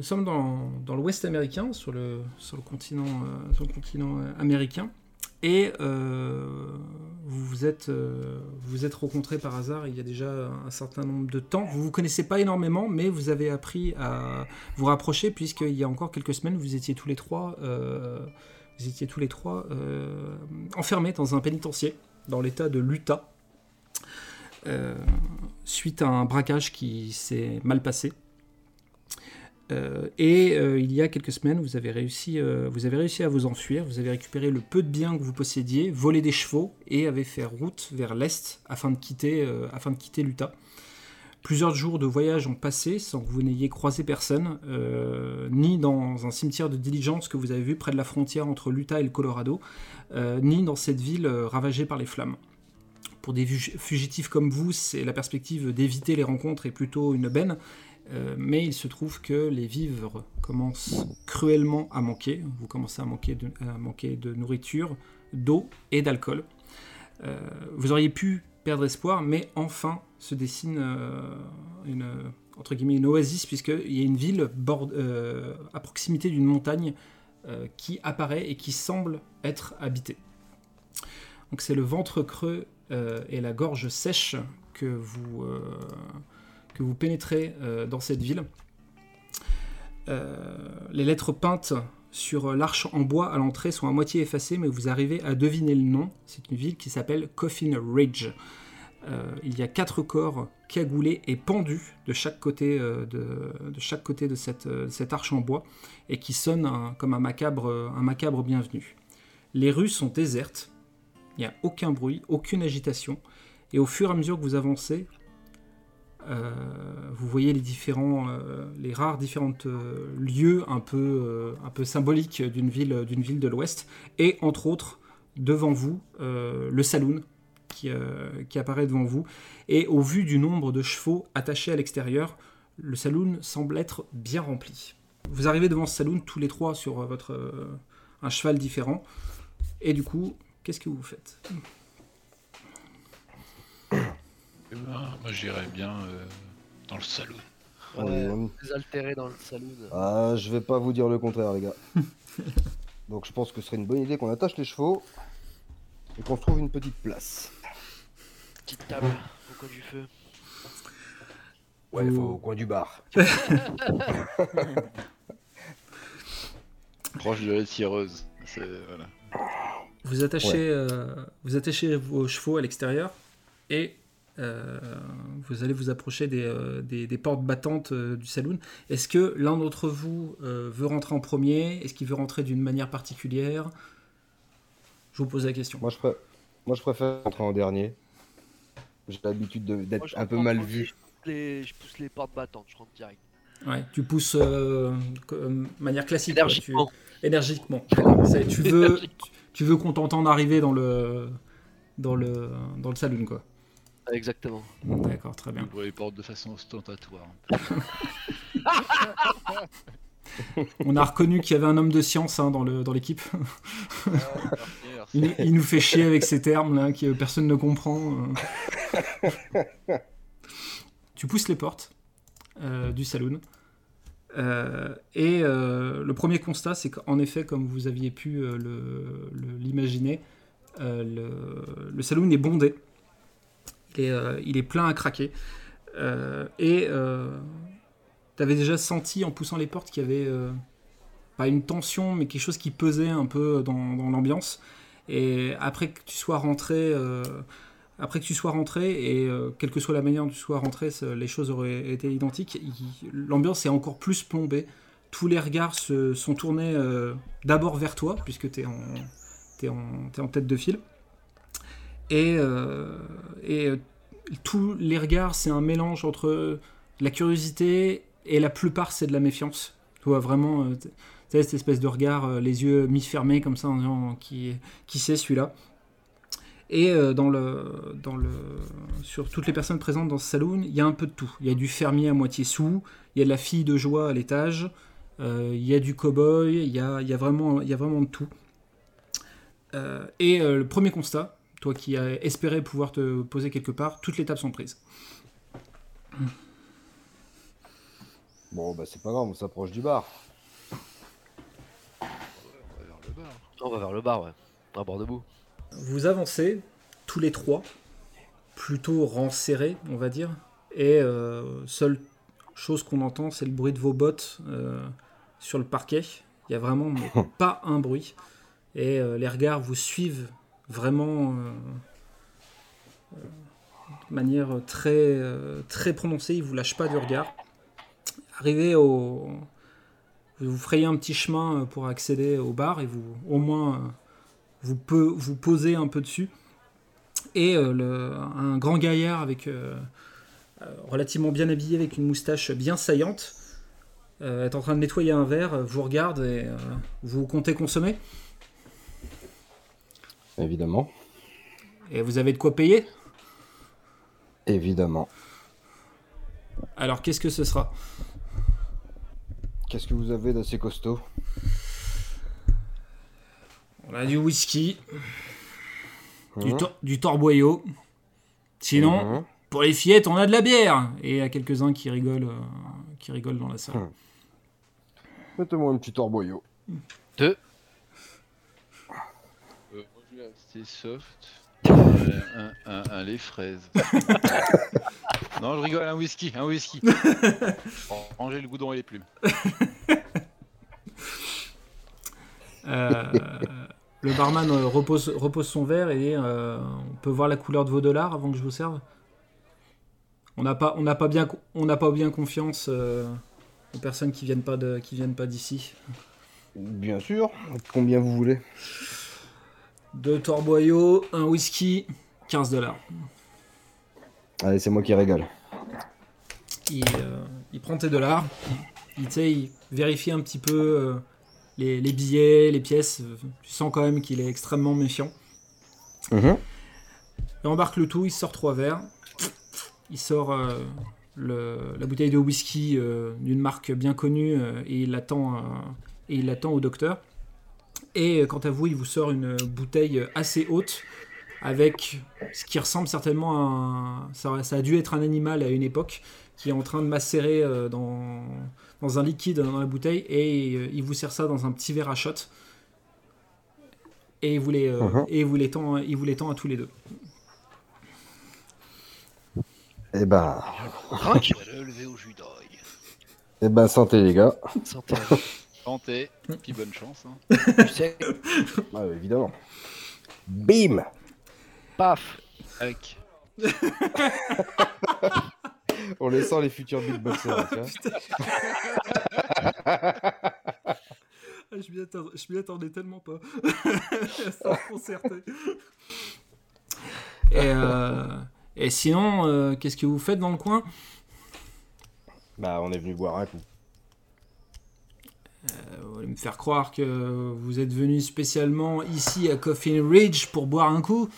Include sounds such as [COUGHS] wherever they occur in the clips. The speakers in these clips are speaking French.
nous sommes dans, dans l'Ouest américain, sur le, sur le continent, euh, sur le continent euh, américain, et euh, vous vous êtes, vous êtes rencontrés par hasard il y a déjà un certain nombre de temps. Vous vous connaissez pas énormément, mais vous avez appris à vous rapprocher puisqu'il y a encore quelques semaines, vous étiez tous les trois, vous étiez tous les trois enfermés dans un pénitencier dans l'État de l'Utah suite à un braquage qui s'est mal passé. Euh, et euh, il y a quelques semaines, vous avez, réussi, euh, vous avez réussi à vous enfuir, vous avez récupéré le peu de biens que vous possédiez, volé des chevaux et avez fait route vers l'est afin de quitter, l'Utah. Plusieurs jours de voyage ont passé sans que vous n'ayez croisé personne, ni dans un cimetière de diligence que vous avez vu près de la frontière entre l'Utah et le Colorado, ni dans cette ville ravagée par les flammes. Pour des fu- fugitifs comme vous, c'est la perspective d'éviter les rencontres est plutôt une benne, euh, mais il se trouve que les vivres commencent cruellement à manquer. Vous commencez à manquer de, manquer de nourriture, d'eau et d'alcool. Euh, vous auriez pu perdre espoir, mais enfin se dessine euh, une, entre guillemets, une oasis, puisqu'il y a une ville à proximité d'une montagne qui apparaît et qui semble être habitée. Donc c'est le ventre creux et la gorge sèche que vous, que vous pénétrez euh, dans cette ville. Euh, les lettres peintes sur l'arche en bois à l'entrée sont à moitié effacées, mais vous arrivez à deviner le nom. C'est une ville qui s'appelle Coffin Ridge. Euh, il y a quatre corps cagoulés et pendus de chaque côté, de, chaque côté de cette, arche en bois et qui sonnent comme un macabre, un macabre bienvenu. Les rues sont désertes, il n'y a aucun bruit, aucune agitation, et au fur et à mesure que vous avancez, vous voyez les différents, euh, les rares différentes euh, lieux un peu, euh, un peu symboliques d'une ville, d'une ville de l'Ouest, et entre autres devant vous euh, le saloon qui, euh, qui apparaît devant vous, et au vu du nombre de chevaux attachés à l'extérieur, le saloon semble être bien rempli. Vous arrivez devant ce saloon tous les trois sur euh, votre euh, un cheval différent, et du coup, qu'est-ce que vous faites? Eh ben, moi j'irais bien euh, dans le salon. Ouais, désaltéré dans le saloon. Ah, je vais pas vous dire le contraire, les gars. [LAUGHS] Donc je pense que ce serait une bonne idée qu'on attache les chevaux et qu'on se trouve une petite place. Petite table au coin du feu. Ouais, faut au coin du bar. [LAUGHS] Proche de la tireuse. C'est voilà. Vous attachez, euh, vous attachez vos chevaux à l'extérieur et vous allez vous approcher des, euh, des- des portes battantes euh, du saloon. Est-ce que l'un d'entre vous euh, veut rentrer en premier? Est-ce qu'il veut rentrer d'une manière particulière? Je vous pose la question. Moi je, pré- Moi, je préfère rentrer en dernier. J'ai l'habitude d'être un peu mal vu. Je pousse, les, je pousse les portes battantes, je rentre direct. Ouais, tu pousses euh, de manière classique. quoi, tu- Énergiquement. énergiquement. Tu veux, tu, tu veux qu'on t'entende arriver dans le, dans le, dans le saloon, quoi. Exactement. D'accord, très bien. Ouvre les portes de façon ostentatoire. [LAUGHS] On a reconnu qu'il y avait un homme de science hein, dans le- dans l'équipe. Il, il nous fait chier [LAUGHS] avec ces termes là que personne ne comprend. tu pousses les portes euh, du saloon. Euh, et euh, le premier constat, c'est qu'en effet, comme vous aviez pu euh, le- le- l'imaginer, euh, le, le saloon est bondé. Il est, euh, il est plein à craquer. Euh, et tu avais déjà senti en poussant les portes qu'il y avait euh, pas une tension, mais quelque chose qui pesait un peu dans, l'ambiance. Et après que tu sois rentré, euh, après que tu sois rentré, et euh, quelle que soit la manière dont tu sois rentré, les choses auraient été identiques. L'ambiance est encore plus plombée. Tous les regards se sont tournés euh, d'abord vers toi, puisque tu es, en, en tête de file. Et, euh, euh, tous les regards, c'est un mélange entre la curiosité et la plupart, c'est de la méfiance. Tu vois, vraiment, euh, cette espèce de regard, les yeux mi-fermés comme ça, en disant qui, qui c'est celui-là. Et dans le, dans le, sur toutes les personnes présentes dans ce saloon, il y a un peu de tout. Il y a du fermier à moitié sous, il y a de la fille de joie à l'étage, il y a du cow-boy, il y a, y, a vraiment- y a vraiment de tout. Et le premier constat, toi qui as espéré pouvoir te poser quelque part, toutes les tables sont prises. Bon, bah c'est pas grave, on s'approche du bar. On va vers le bar. On va vers le bar, ouais. À bord debout. Vous avancez, tous les trois, plutôt rang serré, on va dire. Et euh, seule chose qu'on entend, c'est le bruit de vos bottes euh, sur le parquet. Il y a vraiment mais [LAUGHS] pas un bruit. Et euh, les regards vous suivent vraiment euh, de manière très, euh, très prononcée. Ils vous lâchent pas du regard. Arrivé au. Vous frayez un petit chemin euh, pour accéder au bar et vous, au moins, vous, peut, vous posez un peu dessus. Et un grand gaillard avec relativement bien habillé avec une moustache bien saillante est en train de nettoyer un verre, vous regarde et vous comptez consommer. Évidemment. Et vous avez de quoi payer? Évidemment. Alors qu'est-ce que ce sera? Qu'est-ce que vous avez d'assez costaud? On a du whisky, du, Hein tor- du torboyau. Sinon, Mhm. pour les fillettes, on a de la bière. Et il y a quelques-uns qui rigolent, euh, qui rigolent dans la salle. Hum. Mettez-moi un petit torboyau. Deux. Euh, moi, rester soft. Euh, un, un, un lait fraise. [LAUGHS] non, je rigole, un whisky, un whisky. Ranger le goudron et les plumes. Euh, le barman euh, repose, repose son verre et euh, on peut voir la couleur de vos dollars avant que je vous serve. On n'a pas, on n'a pas bien, co- on n'a pas bien confiance euh, aux personnes qui viennent pas de, qui viennent pas d'ici. Bien sûr. Combien vous voulez Deux torboyaux, un whisky, 15 dollars. Allez, c'est moi qui régale. Il, euh, il prend tes dollars, il, vérifie un petit peu euh, les, les billets, les pièces. Tu sens quand même qu'il est extrêmement méfiant. Mhm. Il embarque le tout, il sort trois verres. Il sort euh, le- la bouteille de whisky d'une marque bien connue et il l'attend et il l'attend au docteur. Et euh, quant à vous, il vous sort une bouteille assez haute avec ce qui ressemble certainement à un, ça, ça a dû être un animal à une époque qui est en train de macérer euh, dans, dans un liquide dans la bouteille et euh, il vous sert ça dans un petit verre à shot. Et il vous les, euh, Mhm. et il vous les tend, il vous les tend à tous les deux. Eh ben. Le lever au jus d'oeil. eh ben, santé les gars. Santé. Santé, puis bonne chance. hein. Ah, [LAUGHS] évidemment. Bim paf. Avec. [LAUGHS] On les sent les futurs beatboxers, [LAUGHS] je m'y attendais, tellement pas. Ça me concertait. Et, euh, et sinon, euh, qu'est-ce que vous faites dans le coin? Bah, on est venu boire un coup. Euh, Vous allez me faire croire que vous êtes venu spécialement ici à Coffin Ridge pour boire un coup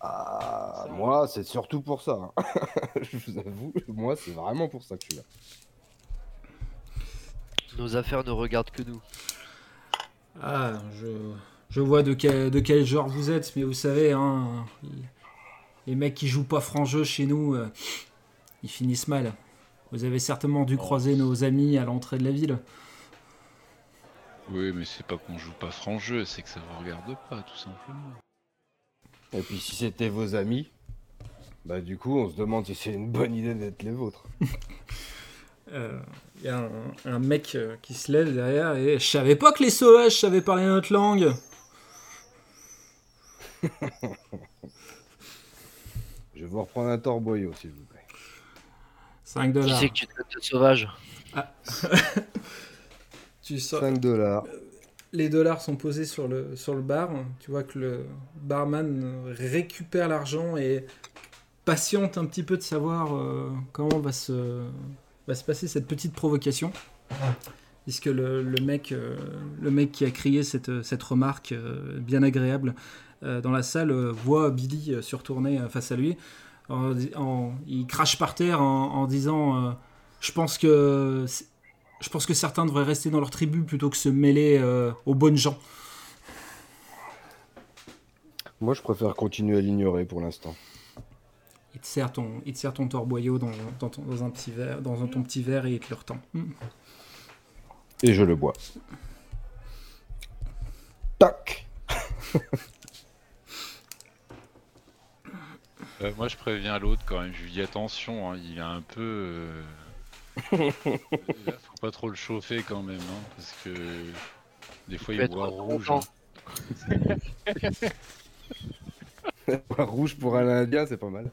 Ah, moi, c'est surtout pour ça. hein. [LAUGHS] Je vous avoue, moi, c'est vraiment pour ça que je suis là. Nos affaires ne regardent que nous. Ah, je, je vois de quel, de quel genre vous êtes, mais vous savez, hein, les mecs qui jouent pas franc jeu chez nous, euh, ils finissent mal. Vous avez certainement dû Oh. croiser nos amis à l'entrée de la ville. Oui, mais c'est pas qu'on joue pas franc jeu, c'est que ça vous regarde pas, tout simplement. Et puis, si c'était vos amis, bah, du coup, on se demande si c'est une bonne idée d'être les vôtres. Il [LAUGHS] y a un, un mec euh, qui se lève derrière et je savais pas que les sauvages savaient parler notre langue. [LAUGHS] Je vais vous reprendre un torboyau, s'il vous plaît. 5 Qui dollars. c'est que tu te de sauvage [LAUGHS] Tu sors- 5 dollars. les dollars sont posés sur le, sur le bar. Tu vois que le barman récupère l'argent et patiente un petit peu de savoir euh, comment va se, va se passer cette petite provocation. Puisque le, le mec, euh, le mec qui a crié cette, cette remarque euh, bien agréable euh, dans la salle euh, voit Billy euh, se retourner euh, face à lui. En- en- il crache par terre en, en disant euh, Je pense que je pense que certains devraient rester dans leur tribu plutôt que se mêler euh, aux bonnes gens. Moi, je préfère continuer à l'ignorer pour l'instant. Il te sert ton, il te sert ton torboyau dans, dans, ton, dans un petit verre, dans un- ton petit verre et il te le retend. Mm. Et je le bois. Tac [LAUGHS] Euh, moi, je préviens l'autre quand même. Je lui dis attention, hein, il est un peu. euh, Là, [LAUGHS] faut pas trop le chauffer quand même, hein, parce que des fois peut il être content. rouge. hein. [LAUGHS] Rouge pour un indien, c'est pas mal.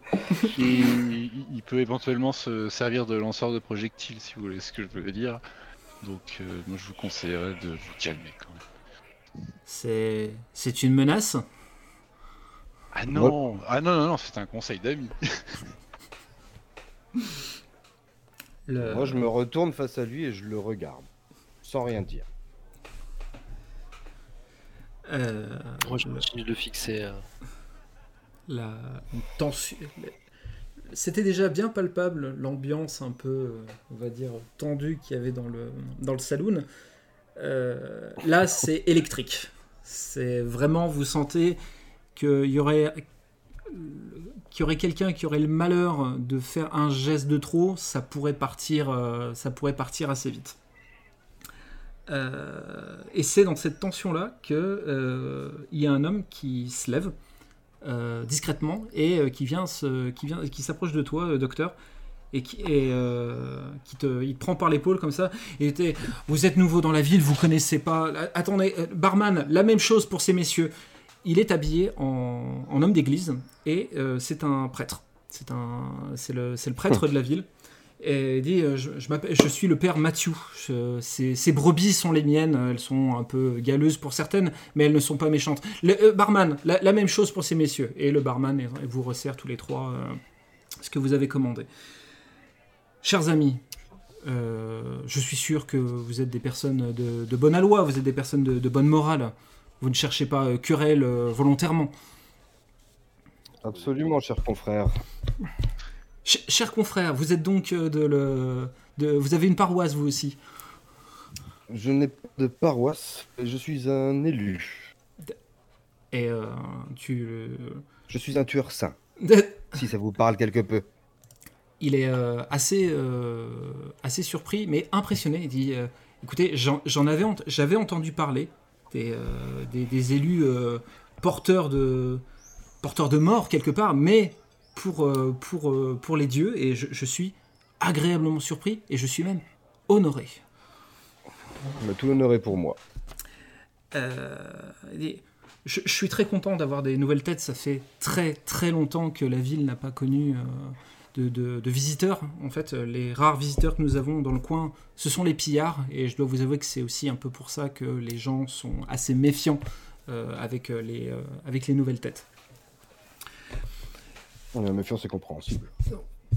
Et il, il peut éventuellement se servir de lanceur de projectiles, si vous voulez ce que je veux dire. Donc, euh, moi, je vous conseillerais de vous calmer quand même. C'est, c'est une menace? Ah non, ah non, non, non, c'est un conseil d'amis. [LAUGHS] Le- Moi, je me retourne face à lui et je le regarde. Sans rien dire. euh, Moi, je le- continue de le fixer. euh. la tension. C'était déjà bien palpable l'ambiance un peu, euh, on va dire, tendue qu'il y avait dans le, dans le saloon. Euh, là, c'est électrique. C'est vraiment, vous sentez qu'il y aurait, qu'il aurait quelqu'un qui aurait le malheur de faire un geste de trop, ça pourrait partir, euh, ça pourrait partir assez vite. Euh, et c'est dans cette tension-là que euh, y a un homme qui se lève discrètement et qui vient se, qui vient, qui s'approche de toi, docteur, et qui, qui te, il te prend par l'épaule comme ça. Et vous êtes nouveau dans la ville, vous connaissez pas. Attendez, barman, la même chose pour ces messieurs. Il est habillé en, en homme d'église et euh, c'est un prêtre. C'est un, c'est le, prêtre de la ville. Et il dit, euh, je, je m'appelle- je suis le père Mathieu. Je- ces, ces brebis sont les miennes. Elles sont un peu galeuses pour certaines, mais elles ne sont pas méchantes. Le euh, barman, la, la même chose pour ces messieurs. Et le barman vous resserre tous les trois euh, ce que vous avez commandé. Chers amis, euh, je suis sûr que vous êtes des personnes de, de bonne aloi, vous êtes des personnes de, de bonne morale. Vous ne cherchez pas euh, querelle euh, volontairement. Absolument, cher confrère. Ch- Chers confrères, vous êtes donc euh, de le... De, vous avez une paroisse, vous aussi. Je n'ai pas de paroisse, je suis un élu. Et euh, tu... Je suis un tueur saint, si ça vous parle quelque peu. il est euh, assez, euh, assez surpris, mais impressionné. Il dit Écoutez, j'en avais, j'avais entendu parler des, euh, des, des élus euh, porteurs, de, porteurs de mort quelque part, mais pour, euh, pour, pour les dieux, et je, je suis agréablement surpris, et je suis même honoré. Mais tout l'honneur est pour moi. Euh, je, je suis très content d'avoir des nouvelles têtes. Ça fait très très longtemps que la ville n'a pas connu euh, de, de- de visiteurs. En fait, les rares visiteurs que nous avons dans le coin, ce sont les pillards. Et je dois vous avouer que c'est aussi un peu pour ça que les gens sont assez méfiants euh, avec, euh, les, euh, avec les nouvelles têtes. La méfiance est compréhensible.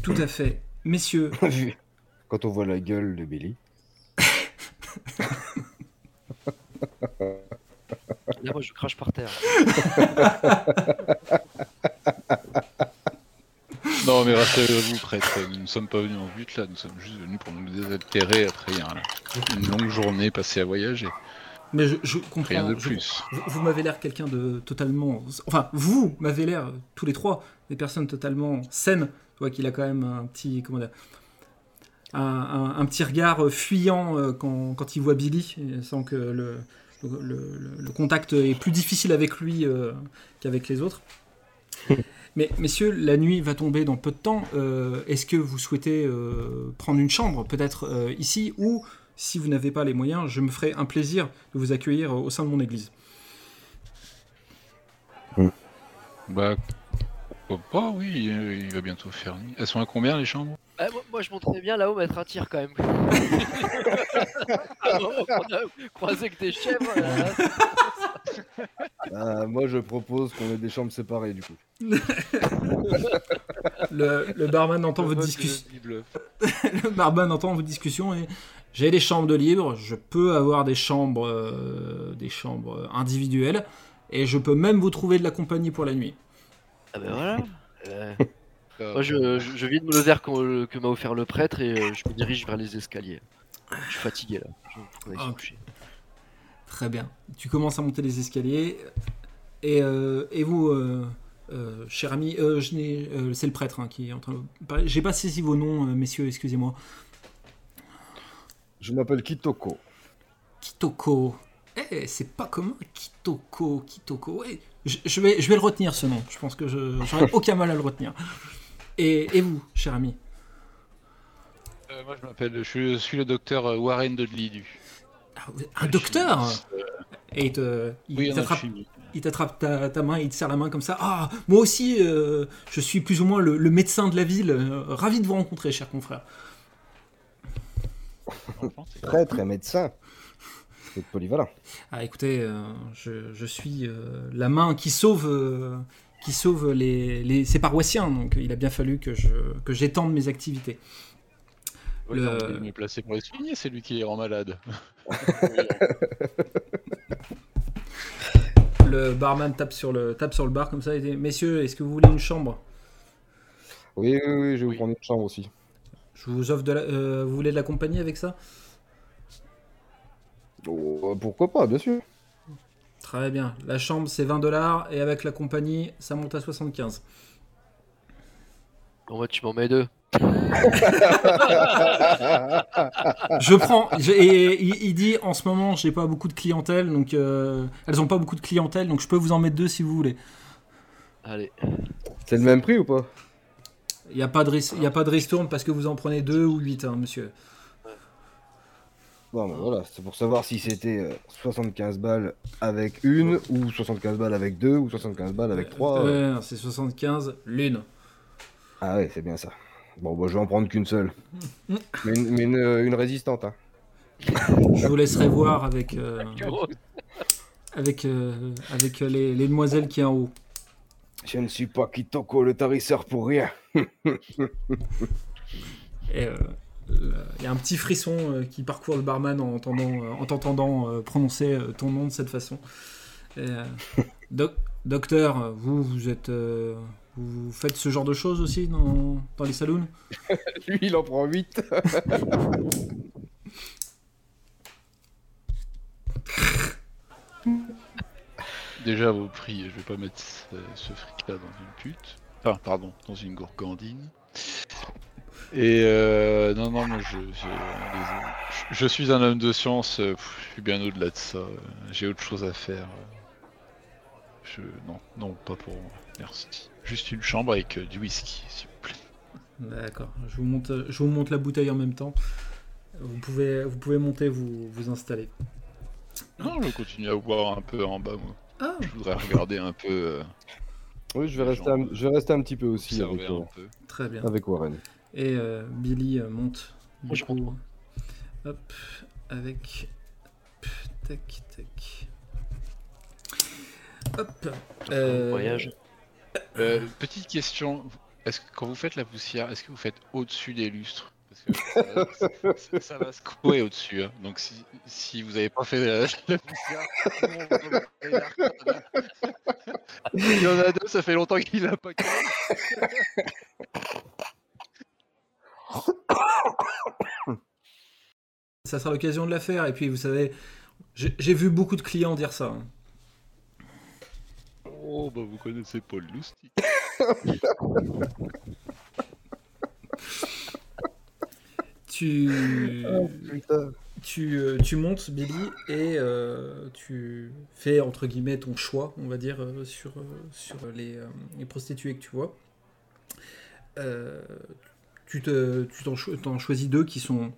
Tout à fait. Messieurs, [LAUGHS] Quand on voit la gueule de Billy. Là, moi, je crache par terre. [LAUGHS] Non, mais rassurez-vous, prêtre, nous ne sommes pas venus en but là, nous sommes juste venus pour nous désaltérer après un- une longue journée passée à voyager. mais je, je comprends. Rien de je- plus. Vous, vous m'avez l'air quelqu'un de totalement. Enfin, vous m'avez l'air, tous les trois, des personnes totalement saines. Tu vois qu'il a quand même un petit. Comment dire un, un- un petit regard euh, fuyant euh, quand, quand il voit Billy, sans que le, le, le- le contact est plus difficile avec lui euh, qu'avec les autres. [LAUGHS] Mais messieurs, la nuit va tomber dans peu de temps. Euh, Est-ce que vous souhaitez euh, prendre une chambre, peut-être euh, ici, ou si vous n'avez pas les moyens, je me ferai un plaisir de vous accueillir au sein de mon église? Bah, pas, oui, il va bientôt faire nuit. Elles sont à combien les chambres? Ah, moi, moi, je monterais bien là-haut mettre un tir quand même. À un moment qu'on a croisé que des chèvres. là, là, Ah, moi, je propose qu'on ait des chambres séparées, du coup. [LAUGHS] Le, le barman entend votre Bonne discussion. Bible. [LAUGHS] Le barman entend votre discussion et j'ai des chambres de libre. Je peux avoir des chambres, euh, des chambres individuelles et je peux même vous trouver de la compagnie pour la nuit. Ah ben voilà. [LAUGHS] Euh, Moi, je, je, je vide le verre que m'a offert le prêtre et euh, je me dirige vers les escaliers. Je suis fatigué là. Je Ah. Très bien. Tu commences à monter les escaliers et, euh, et vous, euh, euh, cher ami, euh, je n'ai- euh, c'est le prêtre hein, qui est en train de parler. J'ai pas saisi vos noms, messieurs, excusez-moi. Je m'appelle Kitoko. Kitoko. Eh, c'est pas commun, Kitoko, Kitoko. Ouais, je, je vais, je vais le retenir ce nom. Je pense que je j'aurai aucun mal à le retenir. Et, et vous, cher ami Euh, moi, je m'appelle, je suis le docteur euh, Warren Dudley du. Ah, Un docteur Euh, Et il te- il Oui, t'attrape il t'attrape ta, ta main, il te serre la main comme ça. Ah, moi aussi, euh, je suis plus ou moins le, le médecin de la ville. Ravi de vous rencontrer, cher confrère. Prêtre et médecin. C'est polyvalent. Ah, écoutez, euh, je, je suis euh, la main qui sauve, euh, qui sauve les, les- ses paroissiens, donc il a bien fallu que je que j'étende mes activités. Le- non, Il est mieux placé pour les souligner, c'est lui qui les rend malades. [LAUGHS] Le barman tape sur le tape sur le bar comme ça et dit Messieurs, est-ce que vous voulez une chambre? Oui, oui, oui, je vais vous Oui. prendre une chambre aussi. Je vous offre de la, euh, vous voulez de la compagnie avec ça? Oh, pourquoi pas, bien sûr. Très bien. La chambre c'est 20 dollars et avec la compagnie ça monte à 75. Bon, moi, tu m'en mets deux. [LAUGHS] Je prends. je- et il, il dit en ce moment, j'ai pas beaucoup de clientèle, donc euh, elles ont pas beaucoup de clientèle, donc je peux vous en mettre deux si vous voulez. Allez. C'est le même prix ou pas? Il n'y a pas de ris- il y a pas de ristourne parce que vous en prenez deux ou huit, hein, monsieur. Bon, ben voilà, c'est pour savoir si c'était euh, 75 balles avec une, ou 75 balles avec deux, ou 75 balles avec trois. Euh, c'est 75 l'une. Ah ouais, c'est bien ça. Bon, bah, je vais en prendre qu'une seule. Mais une, mais une, euh, une résistante, hein. Je vous laisserai voir avec euh, [LAUGHS] avec euh, avec les, les demoiselles qui est en haut. Je ne suis pas Kitoko le tarisseur pour rien. [LAUGHS] Et, euh, Il y a un petit frisson euh, qui parcourt le barman en entendant, euh, en t'entendant euh, prononcer euh, ton nom de cette façon. Et, euh, [LAUGHS] doc- docteur, vous, vous êtes, euh, vous faites ce genre de choses aussi dans, dans les saloons? [LAUGHS] Lui, il en prend 8. [LAUGHS] Déjà, vos prix, je vais pas mettre ce, ce fric-là dans une pute. Enfin, pardon, dans une gourgandine. Et euh, non, non, moi je, je, suis un homme de science, euh, pff, je suis bien au-delà de ça. J'ai autre chose à faire. Je, non, non, pas pour moi. Merci. Juste une chambre avec euh, du whisky, s'il vous plaît. D'accord. Je vous monte, je vous monte la bouteille en même temps. Vous pouvez, vous pouvez monter, vous, vous installer. Non, je continue à boire un peu en bas, moi. Ah, Je voudrais regarder un peu, euh, Oui, je vais, rester un, je vais rester un petit peu aussi avec, euh, peu. très bien. avec Warren. Et euh, Billy euh, monte. Du Je coup, hop, avec. Tac, tac. Hop. euh, Voyage. Euh, petite question, est-ce que quand vous faites la poussière, est-ce que vous faites au-dessus des lustres? Parce que ça, va- [LAUGHS] ça- ça va secouer au-dessus. hein. Donc si, si vous n'avez pas fait la, [LAUGHS] la poussière, il y en a deux, ça fait longtemps qu'il a pas. [LAUGHS] Ça sera l'occasion de la faire. Et puis, vous savez, j'ai vu beaucoup de clients dire ça. hein. Oh bah vous connaissez Paul Loustic. [LAUGHS] Tu, tu, euh, tu montes, Billy, et euh, tu fais, entre guillemets, ton choix, on va dire, euh, sur, sur les, les prostituées que tu vois. Euh, tu te- tu t'en cho- t'en choisis deux qui sont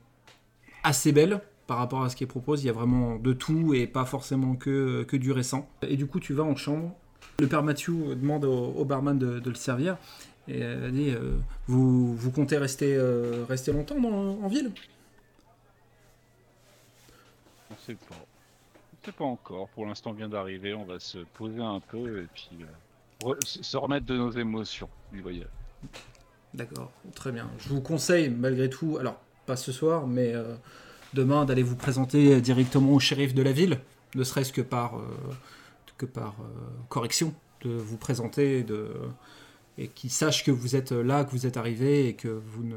assez belles par rapport à ce qu'ils proposent. Il y a vraiment de tout et pas forcément que, du récent. Et du coup, tu vas en chambre. Le père Mathieu demande au, barman de, le servir. Et elle dit euh, vous, comptez rester, euh, longtemps en ville? On sait pas. On sait pas encore. Pour l'instant, vient d'arriver. On va se poser un peu et puis euh, se remettre de nos émotions. D'accord, très bien. Je vous conseille malgré tout, alors pas ce soir, mais euh, demain d'aller vous présenter directement au shérif de la ville, ne serait-ce que par, euh, que par euh, correction, de vous présenter de, et qu'il sache que vous êtes là, que vous êtes arrivé et que vous, ne,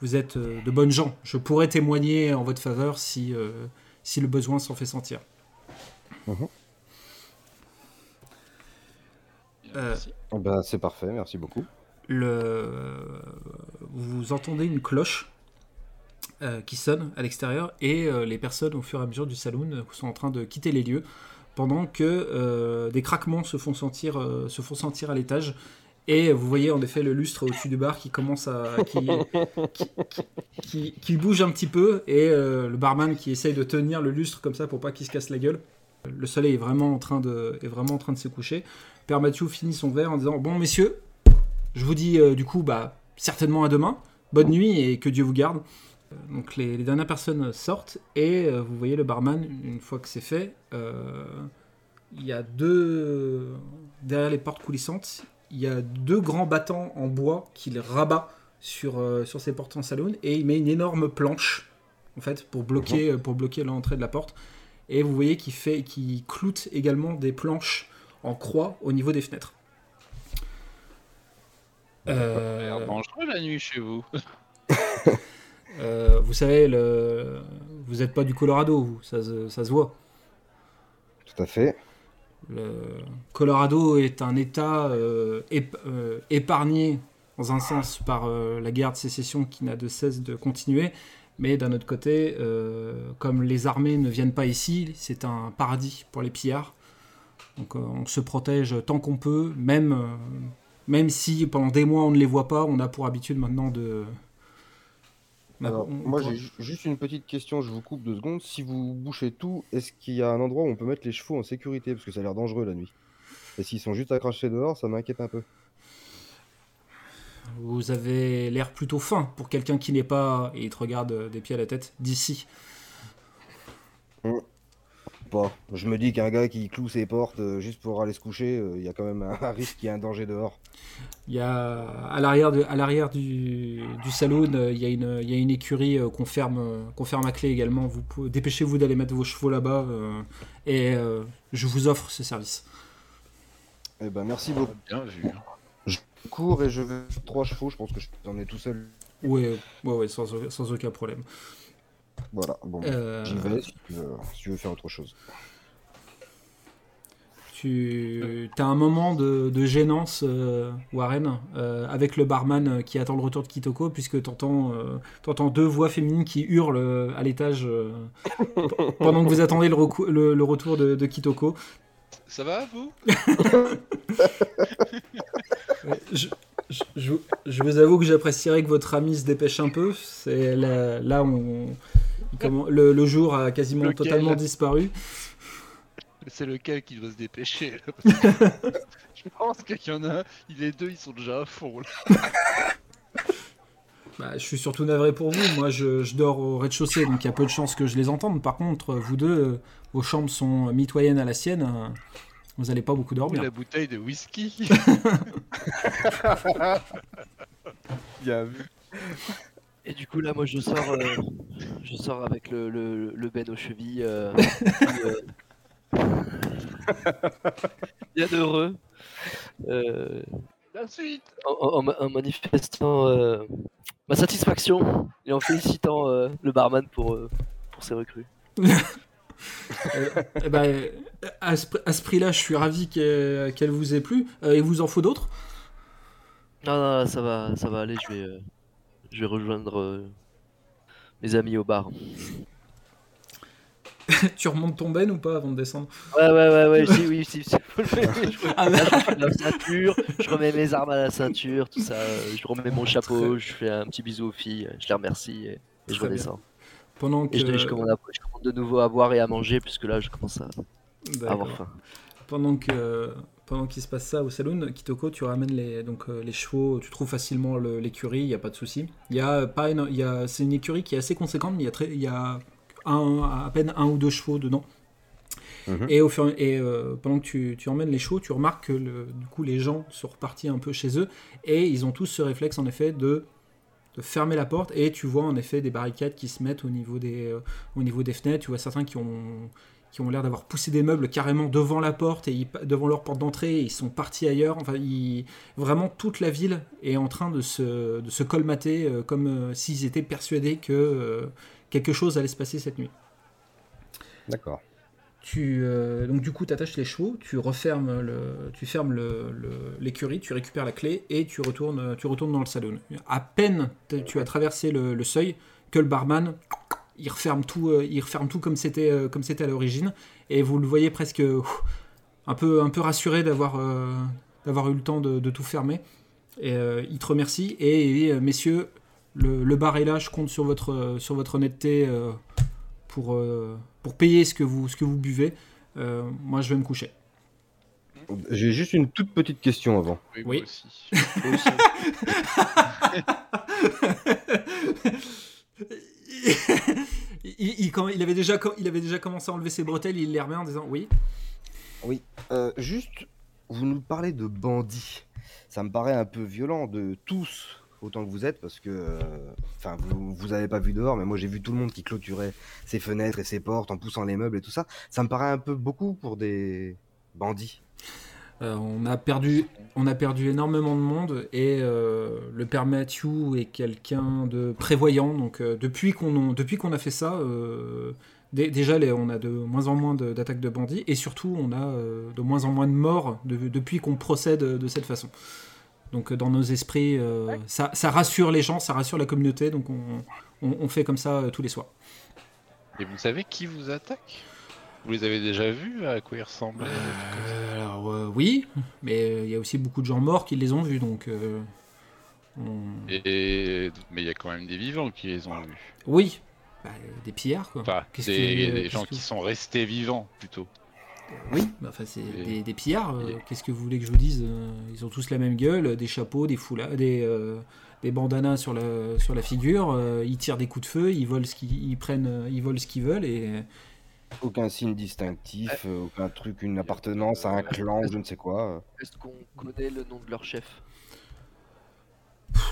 vous êtes euh, de bonnes gens. Je pourrais témoigner en votre faveur si, euh, si le besoin s'en fait sentir. Euh, ben, c'est parfait, merci beaucoup. Vous entendez une cloche euh, qui sonne à l'extérieur et euh, les personnes au fur et à mesure du saloon euh, sont en train de quitter les lieux pendant que des craquements se font sentir, se font sentir à l'étage et vous voyez en effet le lustre au-dessus du bar qui commence à qui, qui, bouge un petit peu et le barman qui essaye de tenir le lustre comme ça pour pas qu'il se casse la gueule. Le soleil est vraiment en train de, est vraiment en train de se coucher. Père Mathieu finit son verre en disant bon messieurs je vous dis euh, du coup, bah, certainement à demain. Bonne nuit et que Dieu vous garde. Euh, Donc les, les dernières personnes sortent et euh, vous voyez le barman, une fois que c'est fait, euh, il y a deux... Derrière les portes coulissantes, il y a deux grands battants en bois qu'il rabat sur, euh, sur ses portes en saloon et il met une énorme planche, en fait, pour bloquer, pour bloquer l'entrée de la porte. Et vous voyez qu'il fait, qu'il cloute également des planches en croix au niveau des fenêtres. Euh, dangereux la nuit chez vous. [LAUGHS] euh, vous savez, le... vous n'êtes pas du Colorado, vous, ça, se- ça se voit. Tout à fait. Le Colorado est un État euh, ép- euh, épargné, dans un sens, par euh, la guerre de sécession qui n'a de cesse de continuer. Mais d'un autre côté, euh, comme les armées ne viennent pas ici, c'est un paradis pour les pillards. Donc euh, on se protège tant qu'on peut, même, euh, même si pendant des mois on ne les voit pas, on a pour habitude maintenant de... Alors, on- moi, j'ai ju- juste une petite question, je vous coupe deux secondes. Si vous bouchez tout, est-ce qu'il y a un endroit où on peut mettre les chevaux en sécurité? Parce que ça a l'air dangereux la nuit. Et s'ils sont juste à cracher dehors, ça m'inquiète un peu. Vous avez l'air plutôt fin pour quelqu'un qui n'est pas, et il te regarde euh, des pieds à la tête, d'ici. Pas. Je me dis qu'un gars qui cloue ses portes euh, juste pour aller se coucher, euh, il y a quand même un, [LAUGHS] risque qu'il y ait un danger dehors. Il y a à l'arrière de- à l'arrière du, du saloon, euh, il y a une, il y a une écurie euh, qu'on ferme, qu'on ferme à clé également. Vous pouvez- dépêchez-vous d'aller mettre vos chevaux là-bas euh, et euh, je vous offre ce service. Eh ben, merci beaucoup. Bien vu. hein. Je cours et je vais trois chevaux, je pense que j'en ai tout seul. Ouais, ouais, ouais, sans, sans aucun problème. Voilà, bon, Euh, j'y vais si tu, veux, si tu veux faire autre chose. Tu as un moment de, de gênance, euh, Warren, euh, avec le barman qui attend le retour de Kitoko, puisque tu entends, deux voix féminines qui hurlent à l'étage euh, pendant que vous attendez le, le- le retour de, de Kitoko. Ça va vous? Ouais, [LAUGHS] Je, je- je- je vous avoue que j'apprécierais que votre ami se dépêche un peu. C'est là, là on, comment- le, le jour a quasiment Lequel totalement disparu. C'est lequel qui doit se dépêcher là [LAUGHS] Je pense qu'il y en a, les deux ils sont déjà à fond là. Bah, je suis surtout navré pour vous. Moi, je, je dors au rez-de-chaussée, donc il y a peu de chances que je les entende. Par contre, vous deux, euh, vos chambres sont mitoyennes à la sienne. euh, Vous n'allez pas beaucoup dormir. La bouteille de whisky. [LAUGHS] [LAUGHS] Bien vu. Et du coup, là, moi, je sors, euh, je sors avec le, le, le Ben aux chevilles. euh, [LAUGHS] puis, euh, [LAUGHS] bien heureux. euh, La suite en, en- en manifestant euh, ma satisfaction et en félicitant euh, le barman pour, euh, pour ses recrues. Euh, [LAUGHS] eh ben, euh, à ce, ce prix-là, je suis ravi qu'elle vous ait plu. Euh, il vous en faut d'autres? Non, non, ça va, ça va aller. Je vais, euh, je vais rejoindre euh, mes amis au bar. [LAUGHS] Tu remontes ton ben ou pas avant de descendre? Ouais, ouais, ouais, ouais, si, oui, si, si. [LAUGHS] je, [LAUGHS] Ah, là, je refais la ceinture, je remets mes armes à la ceinture, tout ça. euh, Je remets mon chapeau, je fais un petit bisou aux filles, je les remercie et, et je bien. redescends. Pendant que. Et je, je commande à- je commande de nouveau à boire et à manger, puisque là, je commence à, avoir faim. Pendant que pendant qu'il se passe ça au saloon, Kitoko, tu ramènes les donc euh, les chevaux, tu trouves facilement le- l'écurie, il y a pas de souci. Il y a pas une- il y a c'est une écurie qui est assez conséquente, mais il y a très y a un, à peine un ou deux chevaux dedans. Mhm. Et au fur et euh, pendant que tu, tu emmènes les chevaux, tu remarques que le- du coup les gens sont repartis un peu chez eux et ils ont tous ce réflexe en effet de de fermer la porte et tu vois en effet des barricades qui se mettent au niveau des, euh, au niveau des fenêtres. Tu vois certains qui ont, qui ont l'air d'avoir poussé des meubles carrément devant la porte et ils- devant leur porte d'entrée et ils sont partis ailleurs. Enfin, ils- vraiment toute la ville est en train de se, de se colmater euh, comme euh, s'ils étaient persuadés que euh, quelque chose allait se passer cette nuit. D'accord. Tu, donc du coup, tu attaches les chevaux, tu refermes le, tu fermes le- le- l'écurie, tu récupères la clé et tu retournes, tu retournes dans le salon. À peine tu as traversé le, le seuil que le barman, il referme tout, euh, il referme tout comme c'était, euh, comme c'était à l'origine, et vous le voyez presque euh, un peu, un peu rassuré d'avoir, euh, d'avoir eu le temps de, de tout fermer. Et euh, il te remercie et messieurs, le, le bar est là, je compte sur votre, sur votre honnêteté euh, pour, euh, pour payer ce que vous, ce que vous buvez. Euh, moi, je vais me coucher. J'ai juste une toute petite question avant. Oui, Oui. moi aussi. Moi aussi. [LAUGHS] [LAUGHS] il, avait déjà, commencé à enlever ses bretelles, il les remet en disant oui. Euh, juste, vous nous parlez de bandits. Ça me paraît un peu violent de tous, autant que vous êtes, parce que, euh, enfin, vous, vous avez pas vu dehors, mais moi j'ai vu tout le monde qui clôturait ses fenêtres et ses portes en poussant les meubles et tout ça. Ça me paraît un peu beaucoup pour des bandits. Euh, on, a perdu, on a perdu énormément de monde et euh, le père Matthew est quelqu'un de prévoyant. Donc euh, depuis qu'on a fait ça, euh, dé- déjà les- on a de moins en moins d'attaques de bandits et surtout on a euh, de moins en moins de morts de- depuis qu'on procède de cette façon. Donc dans nos esprits, euh, ça, ça rassure les gens, ça rassure la communauté. Donc on, on- on fait comme ça euh, tous les soirs. Et vous savez qui vous attaque? Vous les avez déjà vus À quoi ils ressemblaient Euh, alors euh, oui, mais euh, il y a aussi beaucoup de gens morts qui les ont vus. Donc euh, on- Et... Mais il y a quand même des vivants qui les ont vus. Oui, Bah, des pillards quoi. Enfin, des, que- des qu'est-ce gens que- qui sont restés vivants plutôt. Oui, bah, enfin c'est Et- des, des pillards. et- Qu'est-ce que vous voulez que je vous dise Ils ont tous la même gueule, des chapeaux, des foulards, des, des bandanas sur la sur la figure. euh, ils tirent des coups de feu, ils volent ce qu'ils ils prennent, ils volent ce qu'ils veulent et Aucun signe distinctif, euh, aucun truc, une appartenance à un clan, je ne sais quoi. Est-ce qu'on connaît le nom de leur chef?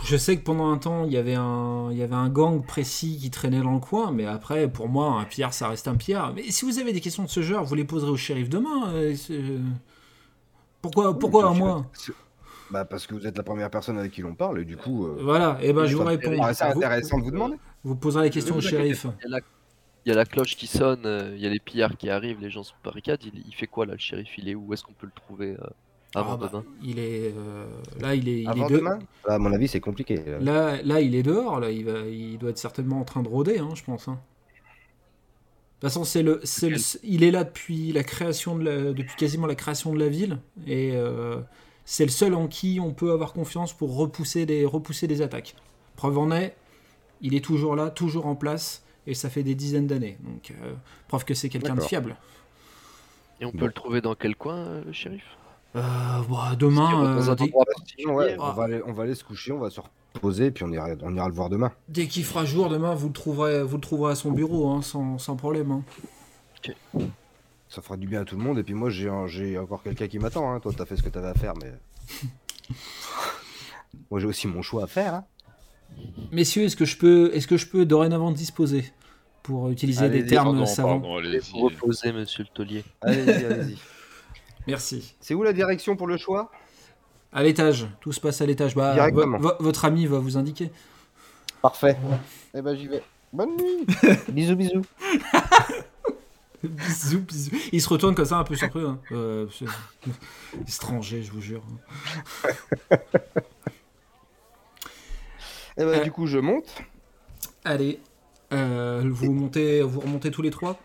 Je sais que pendant un temps il y avait un il y avait un gang précis qui traînait dans le coin, mais après pour moi un pillard ça reste un pillard. Mais si vous avez des questions de ce genre, vous les poserez au shérif demain. euh, c'est- pourquoi pourquoi à Oui, moi? C'est- Bah parce que vous êtes la première personne avec qui l'on parle et du coup, euh, Voilà, et ben je vous réponds. Vous- intéressant de vous demander. Vous poserez la question au vous shérif. Il y, a la... il y a la cloche qui sonne, euh, il y a les pillards qui arrivent, les gens se barricadent. Il, il fait quoi là, le shérif Il est où? Est-ce qu'on peut le trouver euh, avant Ah bah, demain il est euh, là, il est, il Avant est de- demain Là, À mon avis, c'est compliqué. là. là, là, il est dehors. Là, il va, il doit être certainement en train de rôder, hein, je pense. hein. De toute façon, c'est le, c'est le- il est là depuis la création de la- depuis quasiment la création de la ville, et euh, c'est le seul en qui on peut avoir confiance pour repousser des, repousser des attaques. Preuve en est, il est toujours là, toujours en place, et ça fait des dizaines d'années. Donc, euh, preuve que c'est quelqu'un de fiable. Et on peut Bon. le trouver dans quel coin, euh, le shérif? Euh, bah, demain, euh, Sinon, ouais, particulier on, va aller, on va aller se coucher, on va se reposer, puis on ira, on ira le voir demain. Dès qu'il fera jour demain, vous le trouverez, vous le trouverez à son bureau, hein, sans, sans problème. hein. Ça fera du bien à tout le monde, et puis moi, j'ai encore quelqu'un qui m'attend. Hein. Toi, t'as fait ce que t'avais à faire, mais. [LAUGHS] moi, j'ai aussi mon choix à faire. Hein. Messieurs, est-ce que je peux, est-ce que je peux dorénavant disposer pour utiliser des termes Pardon, savants pardon, Allez vous monsieur le taulier. Allez-y, allez-y. [LAUGHS] Merci. C'est où la direction pour le choix? À l'étage, tout se passe à l'étage. Bah, votre ami va vous indiquer. Parfait. Eh ben, j'y vais. Bonne nuit [LAUGHS] Bisous, bisous [LAUGHS] bisous, bisous. Il se retourne comme ça, un peu surpris. hein. Euh, étranger, je vous jure. Eh ben, Euh. du coup, je monte. Allez, euh, vous montez, vous remontez tous les trois.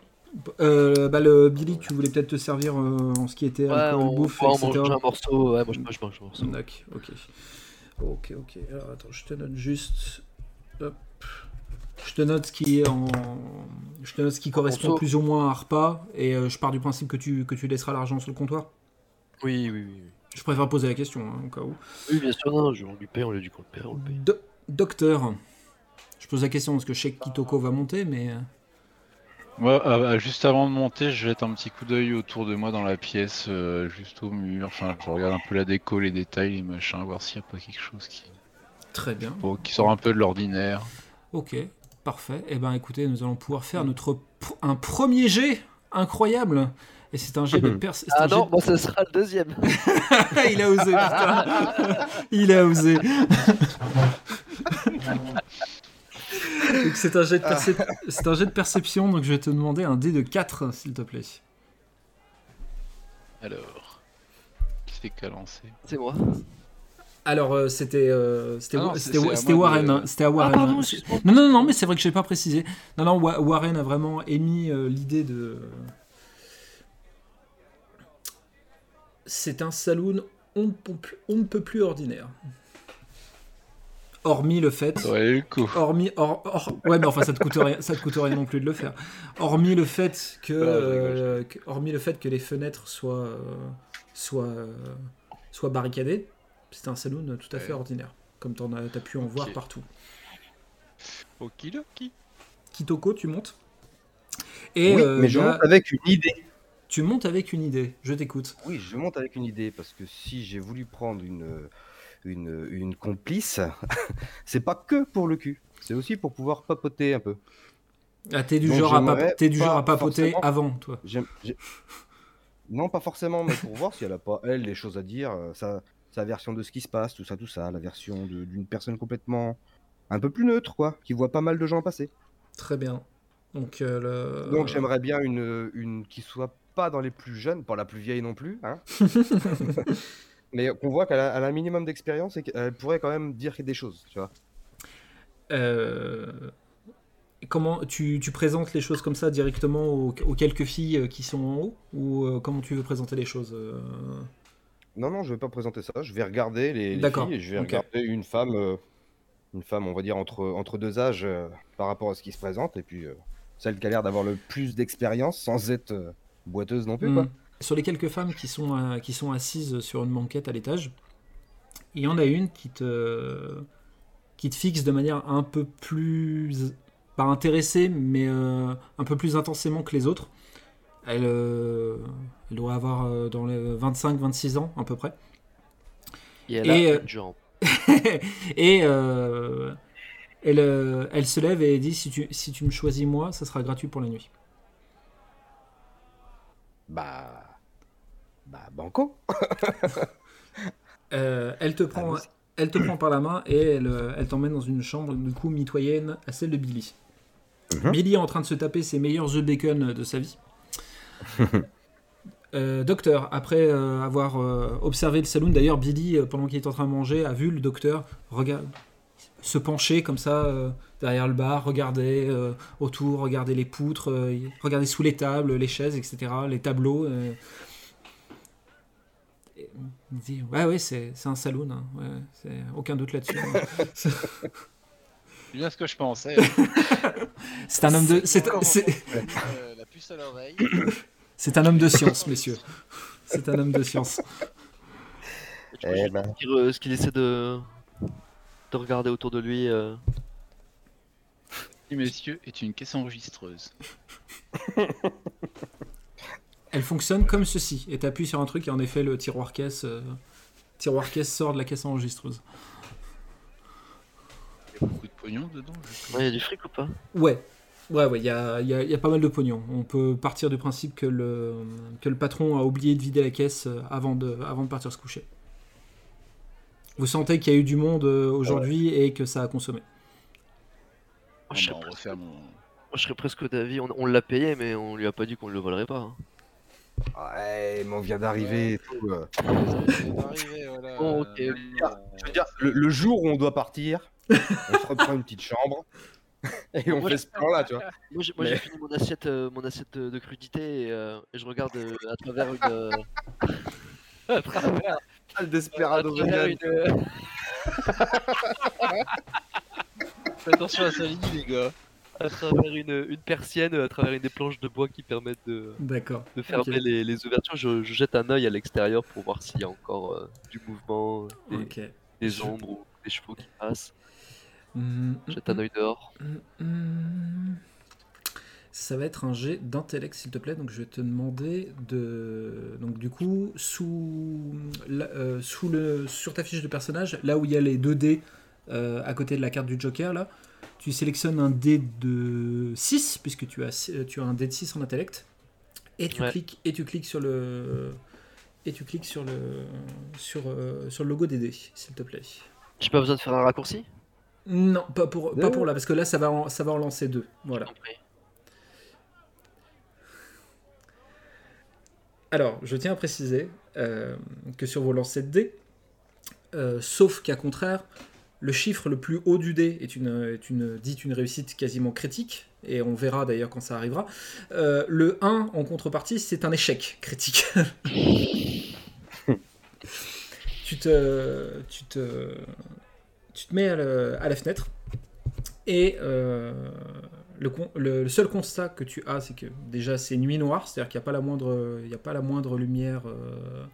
Euh, bah, le Billy, tu voulais peut-être te servir euh, en ce qui était Ouais, alcool, on, bouffe, ouais, on etc. mange un morceau. Ouais, moi je mange, je mange un morceau. D'accord, ok. Ok, ok. Alors attends, je te note juste. Hop. Je te note ce qui est en. Je te note ce qui correspond Morceau. plus ou moins à un repas et euh, je pars du principe que tu, que tu laisseras l'argent sur le comptoir. Oui, oui, oui. oui. Je préfère poser la question hein, au cas où. Oui, bien sûr, non, je, on lui paye, on lui dit qu'on le paye, on le paye. Do- docteur. Je pose la question parce que je sais que Kitoko va monter, mais. euh, Moi, euh, juste avant de monter, je jette un petit coup d'œil autour de moi dans la pièce, euh, juste au mur. Enfin, je regarde un peu la déco, les détails, les machins, voir s'il n'y a pas quelque chose qui, Très bien. qui sort un peu de l'ordinaire. Ok, parfait. Eh ben écoutez, nous allons pouvoir faire notre un premier jet incroyable. Et c'est un jet de [LAUGHS] pers- c'est Ah un non, moi ça sera le deuxième. [LAUGHS] Il a osé, putain. [LAUGHS] Il a osé. Donc c'est un, jet de percep- c'est un jet de perception, donc je vais te demander un dé de 4, s'il te plaît. Alors, qui c'est qui a lancé? C'est moi. Alors, euh, c'était euh, c'était Ah c'était de- Warren. hein, C'était à Ah, Warren. pardon, hein. Non, non, non, mais c'est vrai que je n'ai pas précisé. Non, non, Wa- Warren a vraiment émis euh, l'idée de. C'est un saloon on ne peut plus- ordinaire. Hormis le fait. Ouais, le coup. Hormis, hor- hor- ouais, mais enfin, ça te coûte rien, ça te coûte rien non plus de le faire. Hormis le fait que, Ah, euh, que- hormis le fait que les fenêtres soient, euh, soient, euh, soient barricadées, c'est un saloon tout à fait Ouais. ordinaire, comme tu as, pu en voir Ok. partout. Okidoki. Kitoko, tu montes. Et oui, euh, mais je monte avec une idée. Tu montes avec une idée. Je t'écoute. Oui, je monte avec une idée parce que si j'ai voulu prendre une, une, une complice, [LAUGHS] c'est pas que pour le cul. C'est aussi pour pouvoir papoter un peu. Ah, t'es du Donc, genre à du genre papoter avant, toi. Non, pas forcément, mais pour voir si elle a pas, elle, des choses à dire, euh, sa, sa version de ce qui se passe, tout ça, tout ça, la version d'une personne complètement un peu plus neutre, quoi, qui voit pas mal de gens passer. Très bien. Donc, euh, le... Donc j'aimerais bien une, une qui soit pas dans les plus jeunes, pas la plus vieille non plus, hein, [LAUGHS] mais qu'on voit qu'elle a, un minimum d'expérience et qu'elle pourrait quand même dire des choses, tu vois. Euh, Comment tu, tu présentes les choses comme ça directement aux, aux quelques filles euh, qui sont en haut? Ou euh, comment tu veux présenter les choses Non, non, je vais pas présenter ça. Je vais regarder les, filles et je vais regarder une femme, euh, une femme, on va dire entre entre deux âges euh, par rapport à ce qui se présente. Et puis celle qui a l'air d'avoir le plus d'expérience sans être boiteuse non plus, quoi. Hmm. Sur les quelques femmes qui sont, euh, qui sont assises sur une banquette à l'étage, il y en a une qui te, qui te fixe de manière un peu plus, pas intéressée, mais euh, un peu plus intensément que les autres. Elle, euh, elle doit avoir euh, dans les 25-26 ans à peu près. Et elle Et, a euh, une jambe. [LAUGHS] et euh, elle, elle se lève et dit si tu, si tu me choisis moi, ça sera gratuit pour la nuit. Bah, bah, banco. [LAUGHS] Euh, elle, te prend, Allons-y. elle te prend par la main et elle, euh, elle t'emmène dans une chambre du coup mitoyenne à celle de Billy. Mhm. Billy est en train de se taper ses meilleurs œufs bacon de sa vie. [LAUGHS] Euh, docteur, après euh, avoir euh, observé le saloon, d'ailleurs Billy, euh, pendant qu'il est en train de manger, a vu le docteur regarde, se pencher comme ça euh, derrière le bar, regarder euh, autour, regarder les poutres, euh, regarder sous les tables, les chaises, etc., les tableaux. euh. Et il dit Ouais, ouais, c'est c'est un saloon, hein, ouais, c'est aucun doute là-dessus. C'est [LAUGHS] bien ce que je pensais. [LAUGHS] c'est un homme de. c'est- c'est- Euh, la puce à l'oreille. [COUGHS] C'est un homme de science, messieurs. C'est un homme de science. Eh ben. ce qu'il essaie de... de regarder autour de lui. euh. Et messieurs, est une caisse enregistreuse. [LAUGHS] Elle fonctionne comme ceci. Et t'appuies sur un truc et en effet le tiroir caisse, euh, tiroir caisse sort de la caisse enregistreuse. Il y a beaucoup de pognon dedans. Ouais, il y a du fric ou pas? Ouais. Ouais, ouais, il y a, il y a- y a pas mal de pognon. On peut partir du principe que le, que le patron a oublié de vider la caisse euh, avant de, avant de partir se coucher. Vous sentez qu'il y a eu du monde euh, aujourd'hui et que ça a consommé. Moi, je, bah, serais on presque... refait mon. moi, je serais presque d'avis. On, on l'a payé, mais on lui a pas dit qu'on le volerait pas. hein. Ouais, mais on vient d'arriver et tout. euh. Arrivé, voilà. Bon, ok. Euh, Je veux dire, le, le jour où on doit partir, on se reprend une petite chambre [LAUGHS] et on Moi, fait ce plan-là, tu vois. Moi, j'ai Mais- fini mon assiette, euh, mon assiette de, de crudité et, euh, et je regarde euh, à travers une. euh, [LAUGHS] [LAUGHS] à travers, Le à desperado travers vegan. une, Faites attention à sa ligne, les gars. à travers une, une persienne, à travers une des planches de bois qui permettent de, D'accord. de fermer Ok. les, les ouvertures. Je, je jette un œil à l'extérieur pour voir s'il y a encore euh, du mouvement, des, Ok. des Je- ombres ou des chevaux qui passent. Mm, Je jette un œil dehors. mm, mm. Ça va être un jet d'intellect, s'il te plaît. Donc, je vais te demander de. Donc, du coup, sous, la- euh, sous le, sur ta fiche de personnage, là où il y a les deux dés euh, à côté de la carte du Joker, là, tu sélectionnes un dé de 6, puisque tu as, tu as un dé de 6 en intellect. Et tu, Ouais. cliques, et tu cliques sur le. Et tu cliques sur le, sur, euh, sur le logo des dés, s'il te plaît. J'ai pas besoin de faire un raccourci? Non, pas pour, pas pour là, parce que là, ça va en, ça va en lancer deux. Voilà. Alors, je tiens à préciser euh, que sur vos lancers de dés, euh, sauf qu'à contraire, le chiffre le plus haut du dé est une, une, réussite quasiment critique, et on verra d'ailleurs quand ça arrivera. Euh, le 1, en contrepartie, c'est un échec critique. [LAUGHS] tu, te, tu, te, tu te mets à, à la fenêtre, et le, con- le- le seul constat que tu as, c'est que déjà c'est nuit noire, c'est-à-dire qu'il n'y a, pas la moindre- il a pas la moindre lumière euh,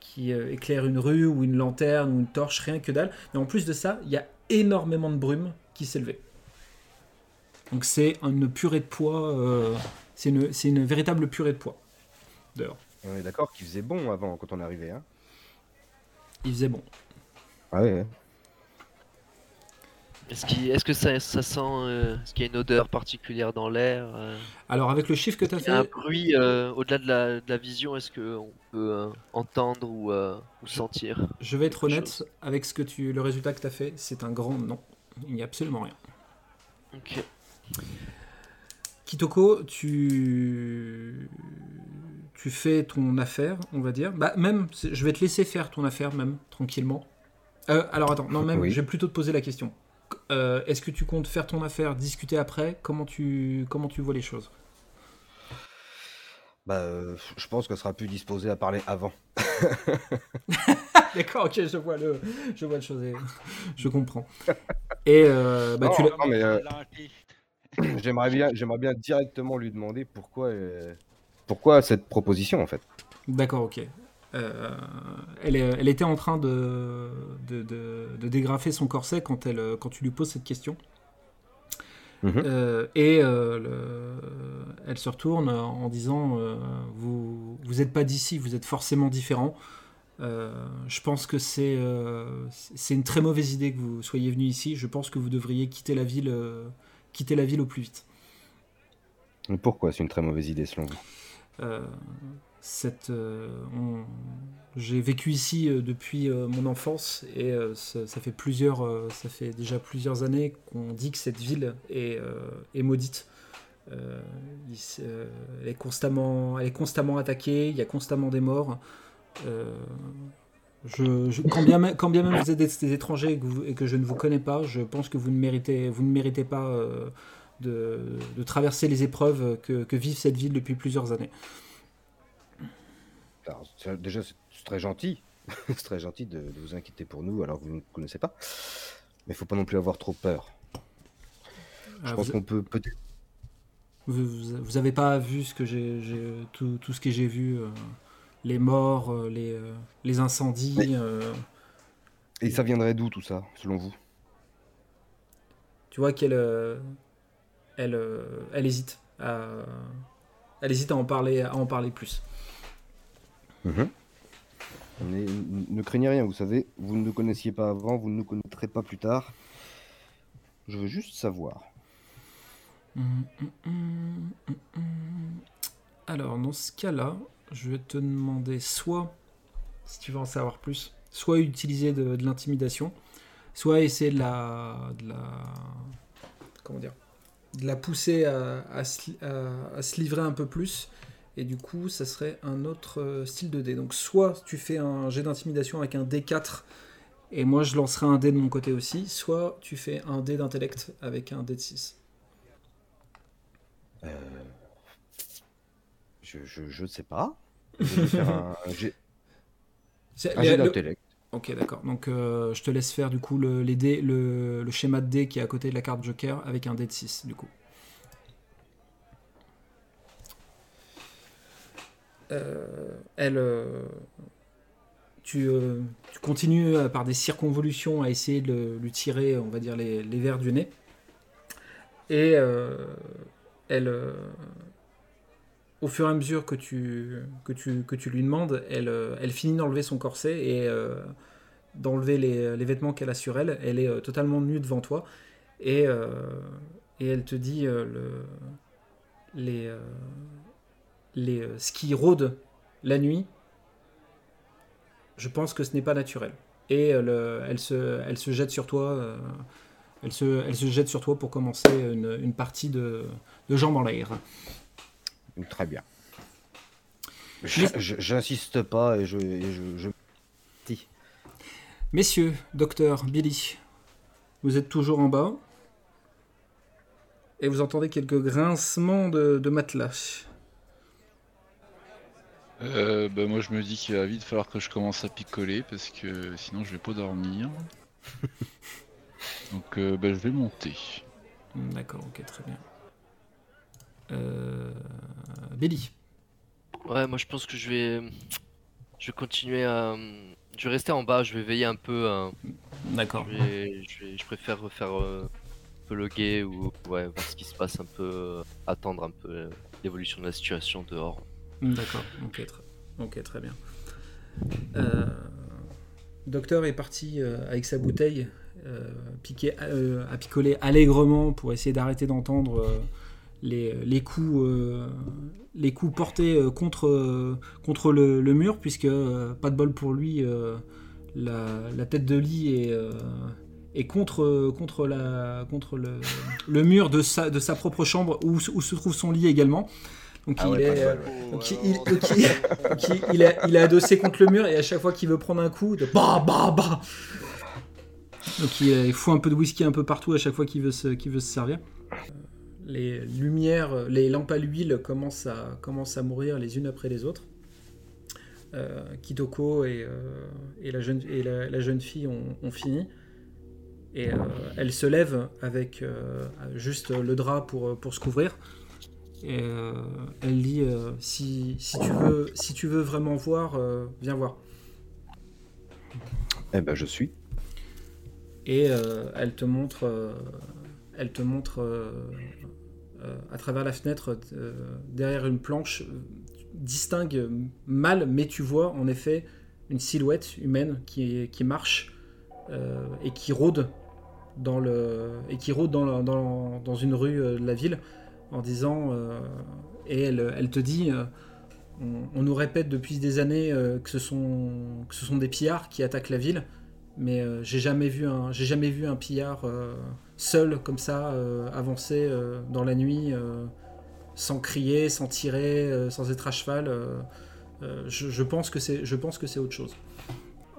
qui euh, éclaire une rue ou une lanterne ou une torche, rien que dalle. Mais en plus de ça, il y a énormément de brume qui s'est levée. Donc c'est une purée de poids, euh, c'est une, véritable purée de poids. Dehors, On est d'accord qu'il faisait bon avant quand on est arrivé. Hein il faisait bon. ah ouais. Est-ce que ça, ça sent. euh, Est-ce qu'il y a une odeur particulière dans l'air euh, Alors avec le chiffre que tu as Il y a un fait, bruit euh, au-delà de la, de la vision, est-ce qu'on peut euh, entendre ou, euh, ou sentir je vais être honnête, chose. avec ce que tu, le résultat que tu as fait, c'est un grand non. Il n'y a absolument rien. Ok. Kitoko, tu tu fais ton affaire, on va dire. Bah même, je vais te laisser faire ton affaire même tranquillement. Euh, alors attends, non même, Oui. je vais plutôt te poser la question. Euh, Est-ce que tu comptes faire ton affaire, discuter après? Comment tu comment tu vois les choses? Bah, euh, je pense qu'elle sera plus disposée à parler avant. [LAUGHS] D'accord, ok, je vois le je vois le chose, et- [LAUGHS] je comprends. Et euh, bah, Non, tu l'as- non, mais euh, j'aimerais bien, j'aimerais bien directement lui demander pourquoi, euh, pourquoi cette proposition en fait. D'accord, ok. Euh, elle, était en train de, de, de- de dégrafer son corset quand, elle, quand tu lui poses cette question. Mhm. Euh, et euh, le- elle se retourne en disant euh, Vous vous n'êtes pas d'ici, vous êtes forcément différent. Je pense que c'est c'est une très mauvaise idée que vous soyez venu ici. Je pense que vous devriez quitter la ville, quitter la ville au plus vite. Pourquoi c'est une très mauvaise idée selon vous? Euh, j'ai vécu ici euh, depuis euh, mon enfance et ça, fait plusieurs, ça fait déjà plusieurs années qu'on dit que cette ville est, est maudite. Elle, est constamment, elle est constamment attaquée, il y a constamment des morts. Quand, bien même, vous êtes des, étrangers et que, je ne vous connais pas, je pense que vous ne méritez, vous ne méritez pas de, traverser les épreuves que, que vit cette ville depuis plusieurs années. Alors, Déjà, c'est très gentil, [LAUGHS] c'est très gentil de, de vous inquiéter pour nous alors que vous ne nous connaissez pas. Mais il faut pas non plus avoir trop peur. Je Ah, pense vous, qu'on peut peut-être. vous, vous- vous avez pas vu ce que j'ai, tout, tout ce que j'ai vu, euh, les morts, euh, les, euh, les incendies. Mais- Et ça viendrait d'où tout ça, selon vous? Tu vois qu'elle, elle, elle hésite, à, elle hésite à en parler, à en parler plus. Mhm. Mais ne craignez rien, vous savez, vous ne nous connaissiez pas avant, vous ne nous connaîtrez pas plus tard. Je veux juste savoir. Hum, hum, hum. Alors, dans ce cas-là, je vais te demander soit, si tu veux en savoir plus, soit utiliser de, de l'intimidation, soit essayer de la, de la, comment dire, de la pousser à, à se, li- à- à se livrer un peu plus. Et du coup, ça serait un autre euh, style de dé. Donc, soit tu fais un jet d'intimidation avec un D4, et moi je lancerai un dé de mon côté aussi, soit tu fais un dé d'intellect avec un dé de 6. Euh, Je, je, je sais pas. Je vais faire un, un jet, d'intellect. Ok, d'accord. Donc euh, je te laisse faire du coup le, les dés- le, le schéma de dés qui est à côté de la carte Joker avec un dé de 6 du coup. Elle, euh, tu, euh, tu continues euh, par des circonvolutions à essayer de lui tirer, on va dire, les, les vers du nez. Et euh, elle, euh, au fur et à mesure que tu, que tu, que tu lui demandes, elle, euh, elle finit d'enlever son corset et euh, d'enlever les, les vêtements qu'elle a sur elle. Elle est euh, totalement nue devant toi et, euh, et elle te dit euh, le, les, euh, les, euh, ce qui rôde la nuit. Je pense que ce n'est pas naturel. Et euh, le- elle, se, elle se jette sur toi. euh, elle, se, elle se jette sur toi pour commencer une, une partie de, de jambes en l'air. Très bien. J'insiste pas et je. et je, je- Si. Messieurs, docteur, Billy, vous êtes toujours en bas. Et vous entendez quelques grincements de, de matelas. Euh, bah, moi je me dis qu'il va vite falloir que je commence à picoler parce que sinon je vais pas dormir. [LAUGHS] Donc euh, bah, je vais monter. D'accord, ok, très bien. Euh... Billy. Ouais, moi je pense que je vais, je vais continuer à, je vais rester en bas, je vais veiller un peu. hein. D'accord. Je, vais- je, vais- je préfère faire euh, un peu le guet ou ouais, voir ce qui se passe un peu, euh, attendre un peu euh, l'évolution de la situation dehors. D'accord, ok, très, bien. Euh, Docteur est parti euh, avec sa bouteille, euh, piquer, euh, à picoler allègrement pour essayer d'arrêter d'entendre les, les coups, les coups portés contre, contre le, mur, puisque pas de bol pour lui, la, tête de lit est, contre, contre, la, contre le, mur de sa, de sa propre chambre où se trouve son lit également. Donc Ah il est, euh, donc, il, est, il est adossé contre le mur et à chaque fois qu'il veut prendre un coup, de bah bah bah. Donc il, il fout un peu de whisky un peu partout à chaque fois qu'il veut se, qu'il veut se servir. Les lumières, les lampes à l'huile commencent à, commencent à mourir les unes après les autres. Euh, Kitoko et, euh, et, la, jeune, et la, la jeune fille ont, ont fini. Et euh, elle se lève avec euh, juste le drap pour, pour se couvrir. Et euh, elle dit euh, si, si, tu veux, si tu veux vraiment voir, euh, viens voir. Eh ben, je suis. Et elle te montre, elle te montre à travers la fenêtre, derrière une planche, tu distingues mal, mais tu vois en effet une silhouette humaine qui, qui marche euh, et qui rôde dans le et qui rôde dans, la- dans, dans une rue de la ville en disant euh, et elle, te dit euh, on, nous répète depuis des années euh, que ce sont des pillards qui attaquent la ville mais j'ai jamais vu un j'ai jamais vu un pillard seul comme ça avancer dans la nuit sans crier sans tirer sans être à cheval je pense que c'est autre chose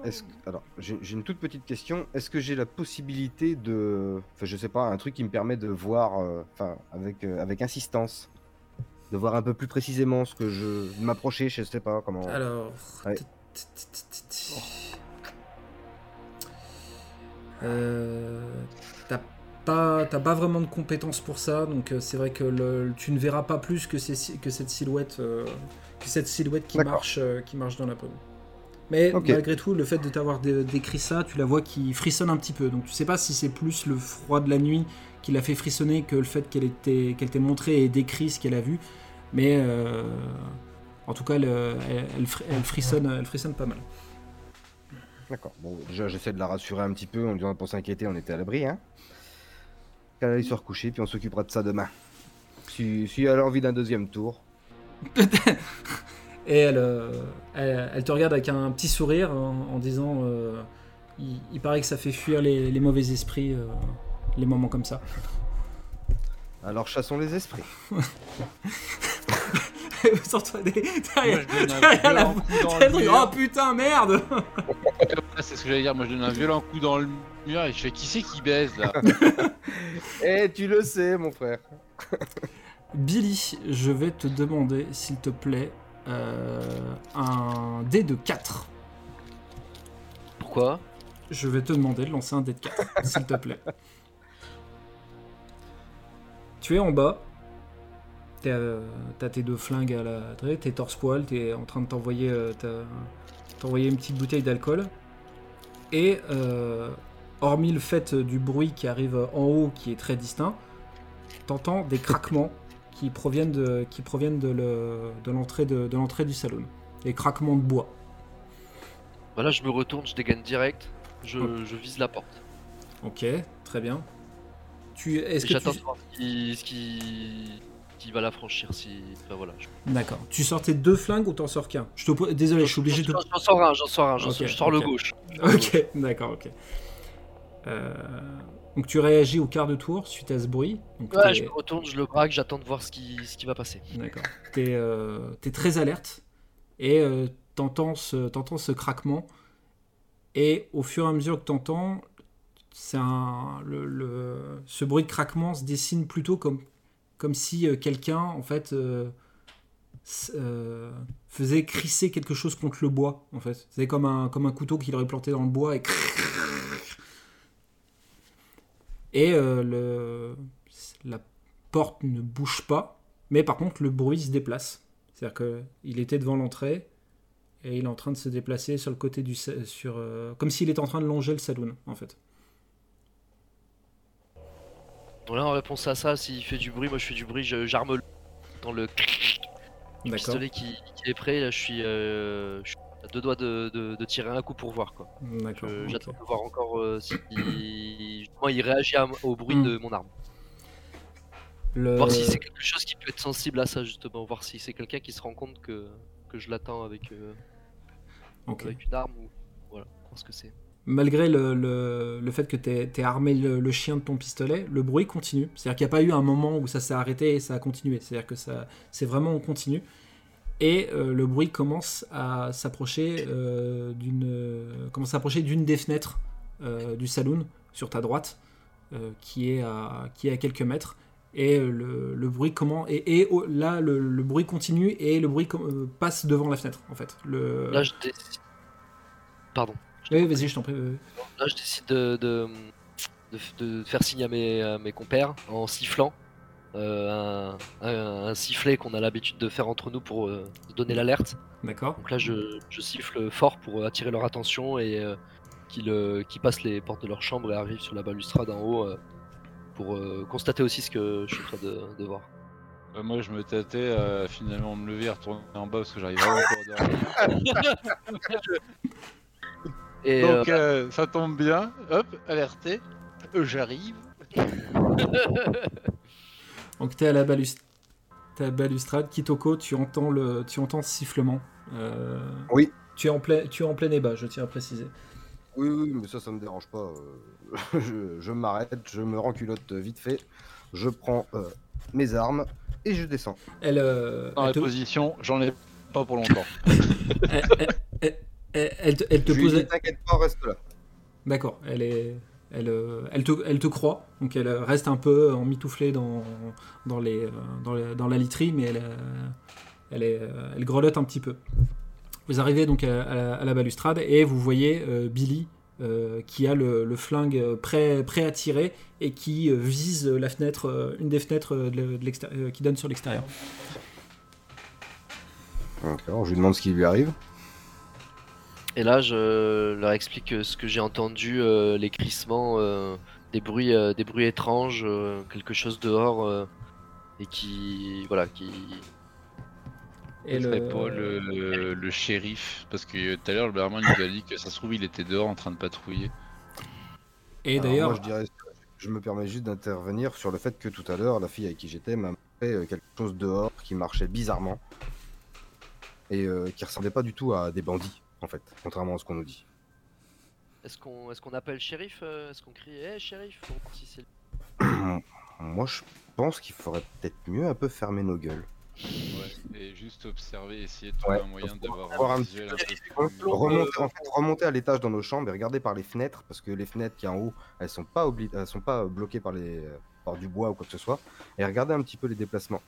Est-ce que- Alors, j'ai une toute petite question. Est-ce que j'ai la possibilité de. Enfin, je sais pas, un truc qui me permet de voir, euh, enfin, avec, euh, avec insistance, de voir un peu plus précisément ce que je. m'approcher, je sais pas comment. alors Ouais. Euh, t'as pas t'as pas vraiment de compétences pour ça donc euh, c'est vrai que le- tu ne verras pas plus que, ces- que cette silhouette que cette silhouette qui marche qui marche dans la brume mais malgré tout le fait de t'avoir dé- décrit ça tu la vois qui frissonne un petit peu donc tu sais pas si c'est plus le froid de la nuit qui l'a fait frissonner que le fait qu'elle t'ait montré et décrit ce qu'elle a vu mais euh, en tout cas elle, elle- elle fri- elle frissonne elle frissonne pas mal D'accord. Bon, déjà, j'essaie de la rassurer un petit peu en disant pour s'inquiéter, on était à l'abri, hein. Qu'elle aille se recoucher, puis on s'occupera de ça demain. Si, si elle a envie d'un deuxième tour. [LAUGHS] Et elle, euh, elle, elle te regarde avec un petit sourire en, en disant euh, il, il paraît que ça fait fuir les, les mauvais esprits, euh, les moments comme ça. Alors chassons les esprits. [LAUGHS] Sur toi, des- Moi, derrière- la-. Oh putain, merde C'est ce que j'allais dire. Moi, je donne un violent coup dans le mur et je fais qui c'est qui baise là [LAUGHS] Eh, tu le sais, mon frère. Billy, je vais te demander, s'il te plaît, euh, un dé de 4. Pourquoi Je vais te demander de lancer un dé de 4, [LAUGHS] s'il te plaît. Tu es en bas. Euh, T'as tes deux flingues à la t'es torse-poil, t'es en train de t'envoyer euh, t'envoyer une petite bouteille d'alcool. Et euh, hormis le fait du bruit qui arrive en haut, qui est très distinct, t'entends des craquements qui proviennent de, qui proviennent de, le- l'entrée de, de l'entrée du salon. Des craquements de bois. Voilà, je me retourne, je dégaine direct, je, Oh. je vise la porte. Ok, très bien. Tu, est-ce que j'attends tu... de voir ce qui, ce qui, qui va la franchir si. Enfin voilà. Je... D'accord. Tu sors tes deux flingues ou t'en sors qu'un? Je te Désolé, je suis obligé de. J'en j'en sors un, j'en sors un, j'en Ok, sors- je sors le gauche. Ok, d'accord, ok. Euh, Donc tu réagis au quart de tour suite à ce bruit. Donc Ouais, je me retourne, je le braque, j'attends de voir ce qui, ce qui va passer. D'accord. T'es euh, t'es très alerte. et euh, t'entends ce, ce craquement. Et au fur et à mesure que t'entends, un, le, le- ce bruit de craquement se dessine plutôt comme, comme si euh, quelqu'un, en fait, euh, faisait crisser quelque chose contre le bois, en fait. C'est comme un, comme un couteau qu'il aurait planté dans le bois et [LAUGHS] et euh, le, la porte ne bouge pas, mais par contre le bruit se déplace. C'est-à-dire qu'il était devant l'entrée et il est en train de se déplacer sur le côté du sur euh, comme s'il était en train de longer le saloon en fait. Voilà, en réponse à ça, s'il fait du bruit, moi je fais du bruit, je- j'arme le dans le pistolet qui, qui est prêt. Là, je suis, euh, je suis à deux doigts de, de- de tirer un coup pour voir quoi. J'attends de voir encore euh, si justement, il réagit à- au bruit Hmm. de mon arme. Le- Voir si c'est quelque chose qui peut être sensible à ça justement. Voir si c'est quelqu'un qui se rend compte que, que je l'attends avec, euh, avec une arme ou voilà, voir ce que c'est. Malgré le, le- le fait que tu aies armé le, le chien de ton pistolet, le bruit continue. C'est-à-dire qu'il n'y a pas eu un moment où ça s'est arrêté et ça a continué. C'est-à-dire que ça, c'est vraiment en continu. Et euh, le bruit commence à s'approcher euh, d'une euh, commence à s'approcher d'une des fenêtres du saloon sur ta droite, euh, qui est à qui est à quelques mètres. Et euh, le, le bruit comment et, et, oh, là le, le bruit continue et le bruit euh, passe devant la fenêtre en fait. Le... Là, je décide. Pardon. Oui, vas-y, je t'en prie. Là, je décide de, de, de- de faire signe à mes, à mes compères en sifflant. euh, un, un- un sifflet qu'on a l'habitude de faire entre nous pour euh, donner l'alerte. D'accord. Donc là, je, je siffle fort pour attirer leur attention et euh, qu'ils euh, passent les portes de leur chambre et arrivent sur la balustrade en haut euh, pour euh, constater aussi ce que je suis en train de, de voir. Euh, moi, je me tâtais à finalement me lever et retourner en bas parce que j'arrive vraiment pas à dormir. [LAUGHS] Et Donc, euh, ça tombe bien. Hop, alerté. Euh, J'arrive. [LAUGHS] Donc t'es à la balus- t'es à la balustrade, Kitoko, tu entends le, tu entends ce sifflement. Euh, Oui. Tu es en plein, tu es en plein ébat, je tiens à préciser. Oui, oui, mais ça, ça me dérange pas. euh, [LAUGHS] je je m'arrête, je me renculotte vite fait, je prends euh, mes armes et je descends. Elle, euh, Dans elle la te, position, j'en ai pas pour longtemps. [LAUGHS] elle, elle- elle- elle te- Je pose, t'inquiète pas, reste là. d'accord, elle est, elle, elle te, elle te croit, donc elle reste un peu emmitouflée dans, dans les, dans, les- dans la literie, mais elle, elle est, elle grelotte un petit peu. Vous arrivez donc à, à la, à la balustrade et vous voyez euh, Billy euh, qui a le, le flingue euh, prêt, prêt à tirer et qui euh, vise la fenêtre, euh, une des fenêtres de, euh, qui donne sur l'extérieur. Alors, je lui demande ce qui lui arrive. Et là, je leur explique ce que j'ai entendu, euh, les crissements, euh, des bruits, euh, des bruits étranges, euh, quelque chose dehors, euh, et qui, voilà, qui. Et le- pas le, le shérif. Parce que tout à l'heure, le barman nous a dit que ça se trouve, il était dehors en train de patrouiller. Et d'ailleurs, moi, je dirais, je me permets juste d'intervenir sur le fait que tout à l'heure, la fille avec qui j'étais m'a montré euh, quelque chose dehors qui marchait bizarrement et euh, qui ressemblait pas du tout à des bandits, en fait, contrairement à ce qu'on nous dit. Est-ce qu'on, appelle shérif euh, Est-ce qu'on crie, hé shérif si c'est. [CLEARS THROAT] Moi, je pense qu'il faudrait peut-être mieux un peu fermer nos gueules. Ouais, et juste observer, essayer de trouver Ouais, un moyen d'avoir voir un visuel un peu plus- Remonter, en fait, remonter à l'étage dans nos chambres et regarder par les fenêtres, parce que les fenêtres qui en haut, elles sont pas obli- elles sont pas bloquées par les euh, par du bois ou quoi que ce soit, et regarder un petit peu les déplacements,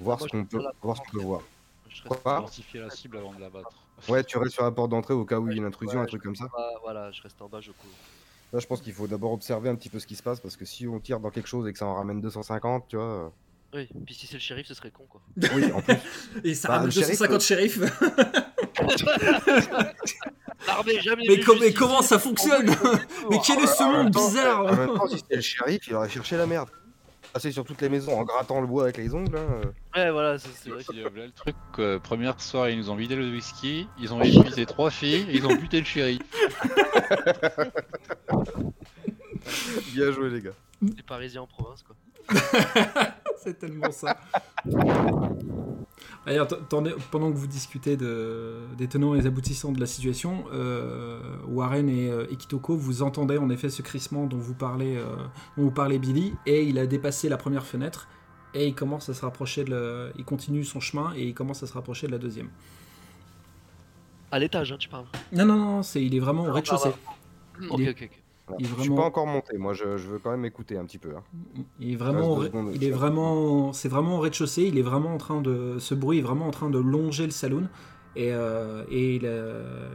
voir Moi, ce qu'on peut, là voir ce qu'on peut voir. Je reste Identifier la cible avant de l'abattre. Ouais, tu restes sur la porte d'entrée au cas où il y a une intrusion, Ouais, un truc comme ça. bas, voilà, je reste en bas, je cours. Là, je pense qu'il faut d'abord observer un petit peu ce qui se passe, parce que si on tire dans quelque chose et que ça en ramène 250, tu vois. Euh, Oui, puis si c'est le shérif, ce serait con quoi. Oui, en plus. [LAUGHS] et ça Bah, ramène le shérif, 250 shérifs. [LAUGHS] L'armée jamais mais, comment ça fonctionne [LAUGHS] Mais quel est ce monde bizarre En même temps, si c'était le shérif, il aurait cherché la merde. Passer sur toutes les maisons en grattant le bois avec les ongles. hein, euh. Ouais, voilà, c'est, vrai. Euh, là, le truc, quoi. première soir, ils nous ont vidé le whisky, ils ont épuisé trois filles, et ils ont buté le shérif. Bien joué, les gars. Les Parisiens en province quoi. C'est tellement ça. [LAUGHS] D'ailleurs, pendant que vous discutez de, des tenants et les aboutissants de la situation, euh, Warren et, euh, et Kitoko, vous entendez en effet ce crissement dont vous parlez, euh, dont vous parlez Billy, et il a dépassé la première fenêtre, et il commence à se rapprocher de la- il continue son chemin, et il commence à se rapprocher de la deuxième. À l'étage, hein, tu parles. Non, non, non, c'est, il est vraiment au Ah, rez-de-chaussée. Hmm, Il Ok, Il est Je suis pas encore monté, moi je, je veux quand même écouter un petit peu. hein. Il est vraiment, secondes, il est c'est vraiment au rez-de-chaussée. Il est vraiment en train de, ce bruit est vraiment en train de longer le saloon. Et, euh, et, il, euh,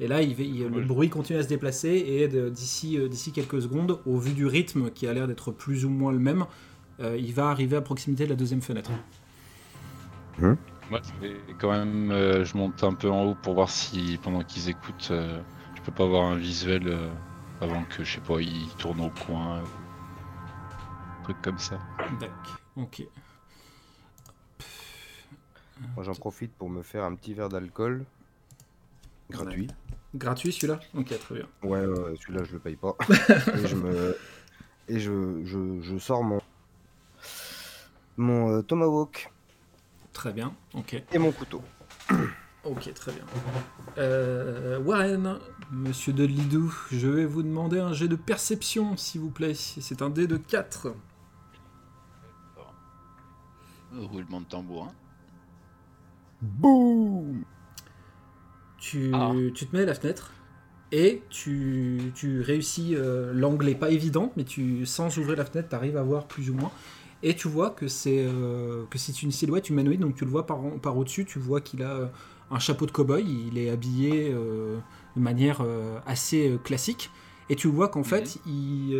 et là, il, va- il- le bruit continue à se déplacer. Et d'ici, euh, d'ici quelques secondes, au vu du rythme qui a l'air d'être plus ou moins le même, euh, il va arriver à proximité de la deuxième fenêtre. Moi, je vais quand même, euh, je monte un peu en haut pour voir si, pendant qu'ils écoutent, euh, je peux pas avoir un visuel euh, avant que, je sais pas, ils tournent au coin ou truc comme ça. D'accord. Ok. Moi j'en profite pour me faire un petit verre d'alcool. Gratuit. Gratuit celui-là? Ok, très bien. Ouais, ouais, ouais, celui-là je le paye pas. [LAUGHS] et je me. Et je, je, je sors mon. Mon euh, tomahawk Très bien. Ok. et mon couteau. [CLEARS THROAT] Ok, très bien. Euh, Warren, monsieur de Lidou, je vais vous demander un jet de perception, s'il vous plaît. C'est un dé de 4. Roulement de tambour. hein. Boum Tu, Ah. tu te mets à la fenêtre et tu, tu réussis. euh, L'angle est pas évident, mais tu, sans ouvrir la fenêtre, tu arrives à voir plus ou moins. Et tu vois que c'est euh, que c'est une silhouette humanoïde, donc tu le vois par, par au-dessus. Tu vois qu'il a euh, un chapeau de cow-boy, il est habillé euh, de manière euh, assez classique. Et tu vois qu'en fait, il,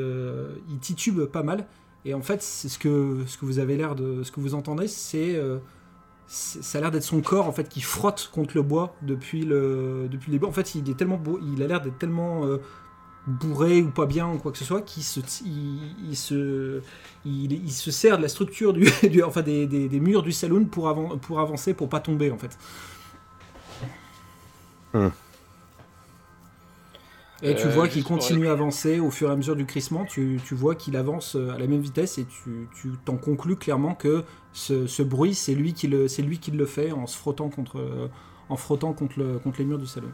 il titube pas mal. Et en fait, c'est ce que, ce que vous avez l'air de. Ce que vous entendez, c'est. ça a l'air d'être son corps en fait qui frotte contre le bois depuis le depuis le début. En fait, il est tellement beau, il a l'air d'être tellement bourré ou pas bien ou quoi que ce soit qu'il se il, il se il, il se sert de la structure du, [LAUGHS] du- enfin des, des- des murs du saloon pour avan- pour avancer pour pas tomber en fait. Hmm. Et tu Euh, vois qu'il continue à avancer au fur et à mesure du crissement. Tu, tu vois qu'il avance euh, à la même vitesse et tu tu t'en conclus clairement que ce, ce bruit, c'est lui qui le, lui qui le fait en se frottant contre, en frottant contre, le, contre les murs du salon.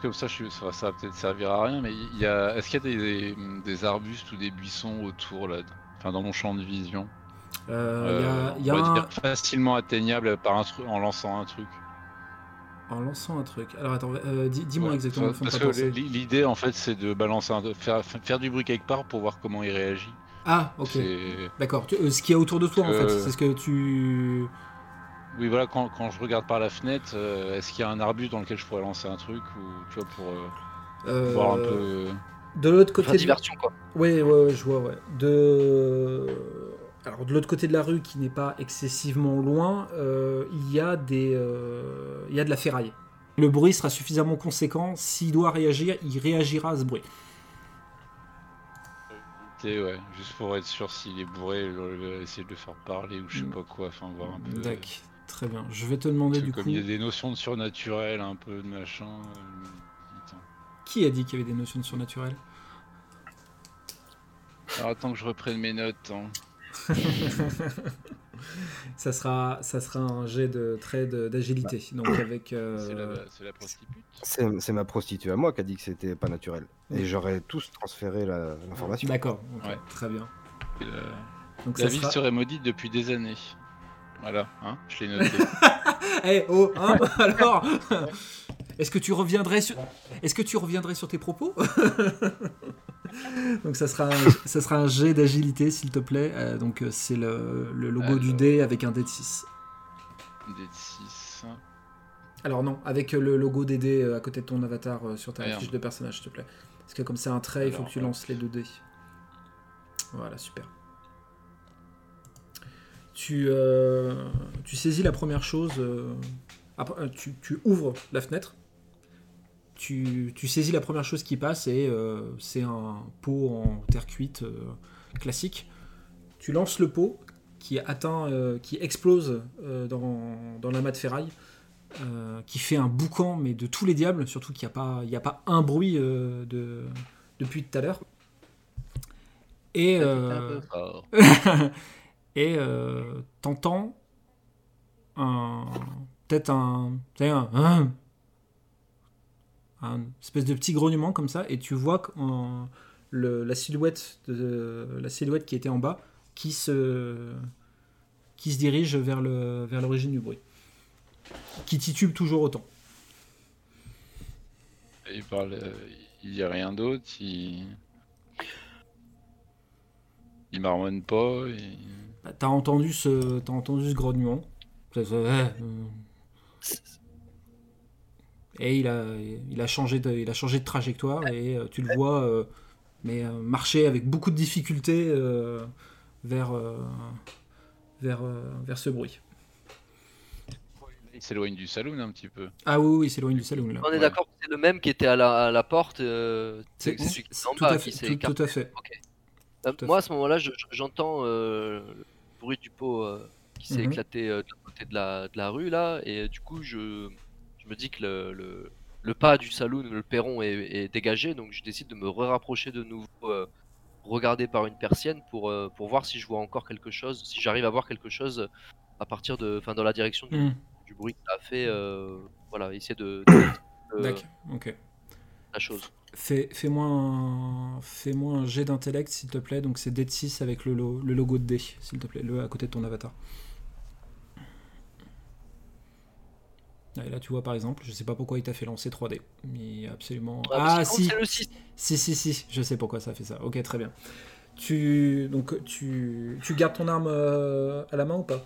Comme ça, je ça, ça va peut-être servir à rien, mais il y a, est-ce qu'il y a des, des, des arbustes ou des buissons autour là, enfin dans mon champ de vision, Euh, Il y a, Euh, y a on va un... dire facilement atteignable par un truc en lançant un truc. En lançant un truc. Alors attends, euh, dis- dis-moi Ouais, exactement. Fais parce que l'idée en fait, c'est de balancer, un, faire, faire du bruit quelque part pour voir comment il réagit. Ah, ok. D'accord. Tu- euh, ce qu'il y a autour de toi, en fait, c'est ce que tu. Oui, voilà, quand, quand je regarde par la fenêtre, euh, est-ce qu'il y a un arbuste dans lequel je pourrais lancer un truc ou tu vois pour euh, euh, voir un peu. De l'autre Enfin, côté. de- diversion, quoi. Ouais, ouais, ouais, je vois, ouais. De... Alors, de l'autre côté de la rue, qui n'est pas excessivement loin, euh, il y a des, euh, il y a de la ferraille. Le bruit sera suffisamment conséquent. S'il doit réagir, il réagira à ce bruit. ouais, juste pour être sûr s'il est bourré, essayer de le faire parler ou je sais Mm. pas quoi, enfin voir un peu. D'accord. Très bien. Je vais te demander du comme coup. il y a des notions de surnaturel, un peu de machin. euh, putain. Qui a dit qu'il y avait des notions de surnaturel? Alors attends que je reprenne mes notes. hein. [LAUGHS] ça sera, ça sera un jet de trait d'agilité. Donc avec. euh, [COUGHS] C'est la, la prostitute? C'est ma prostituée à moi qui a dit que c'était pas naturel. Et j'aurais tous transféré l'information. D'accord. Ouais. Très bien. Et la Donc la ça ville sera. serait maudite depuis des années. Voilà, hein, je l'ai noté. [LAUGHS] Eh oh, hein, [LAUGHS] [LAUGHS] alors Est-ce que tu reviendrais sur Est-ce que tu reviendrais sur tes propos? Donc ça sera un, ça sera un jet d'agilité s'il te plaît. Euh, donc euh, c'est le, le logo du dé avec un dé de 6. Des 6. Alors non, avec euh, le logo des dés à côté de ton avatar sur ta fiche de personnage s'il te plaît. Parce que comme c'est un trait, il faut que tu lances les deux dés. Voilà, super. Tu, euh, tu saisis la première chose. euh, après, euh, tu, tu ouvres la fenêtre. Tu, tu saisis la première chose qui passe et c'est un pot en terre cuite classique. Tu lances le pot qui atteint, qui explose dans, dans l'amas de ferraille, euh, qui fait un boucan mais de tous les diables, surtout qu'il n'y a pas, il y a pas un bruit euh, de, depuis tout à l'heure. Et euh, fort. [LAUGHS] et euh, t'entends un peut-être un, un, un un espèce de petit grognement comme ça et tu vois la silhouette la silhouette qui était en bas qui se qui se dirige vers le vers l'origine du bruit. qui titube toujours autant. Il parle, euh, il dit rien d'autre, il... il marmonne pas. il- Bah, T'as entendu ce, t'as entendu ce grognement. Euh. Et il a, il a changé de, il a changé de trajectoire et euh, tu le vois, euh, mais euh, marcher avec beaucoup de difficulté euh, vers, euh, vers, euh, vers ce bruit. Il s'éloigne du saloon un petit peu. Ah oui, oui, il s'éloigne du salon là. On est Ouais. d'accord que c'est le même qui était à la, à la porte. euh, c'est celui qui est en tout bas à fait, tout à fait. Euh, à moi, fait. à ce moment-là, je- je- j'entends euh, le bruit du pot euh, qui s'est Mhm. éclaté de l'autre côté de la, de la rue, là, et du coup, je, je me dis que le, le, le pas du saloon, le perron est, est dégagé, donc je décide de me rapprocher de nouveau, regarder par une persienne pour, pour voir si je vois encore quelque chose, si j'arrive à voir quelque chose à partir de, enfin, dans la direction du, du bruit que ça a fait, voilà, essayer de, de- [COUGHS] de- D'accord, ok. la chose. Fais, fais-moi un, fais-moi un jet d'intellect, s'il te plaît. Donc c'est D6 avec le, lo- le logo de D, s'il te plaît, le à côté de ton avatar. Ah, Et là, tu vois par exemple, je sais pas pourquoi il t'a fait lancer 3D. Mais absolument. Ah, que si, le 6. si, si, si, je sais pourquoi ça fait ça. Ok, très bien. Tu, donc, tu, tu gardes ton arme euh, à la main ou pas?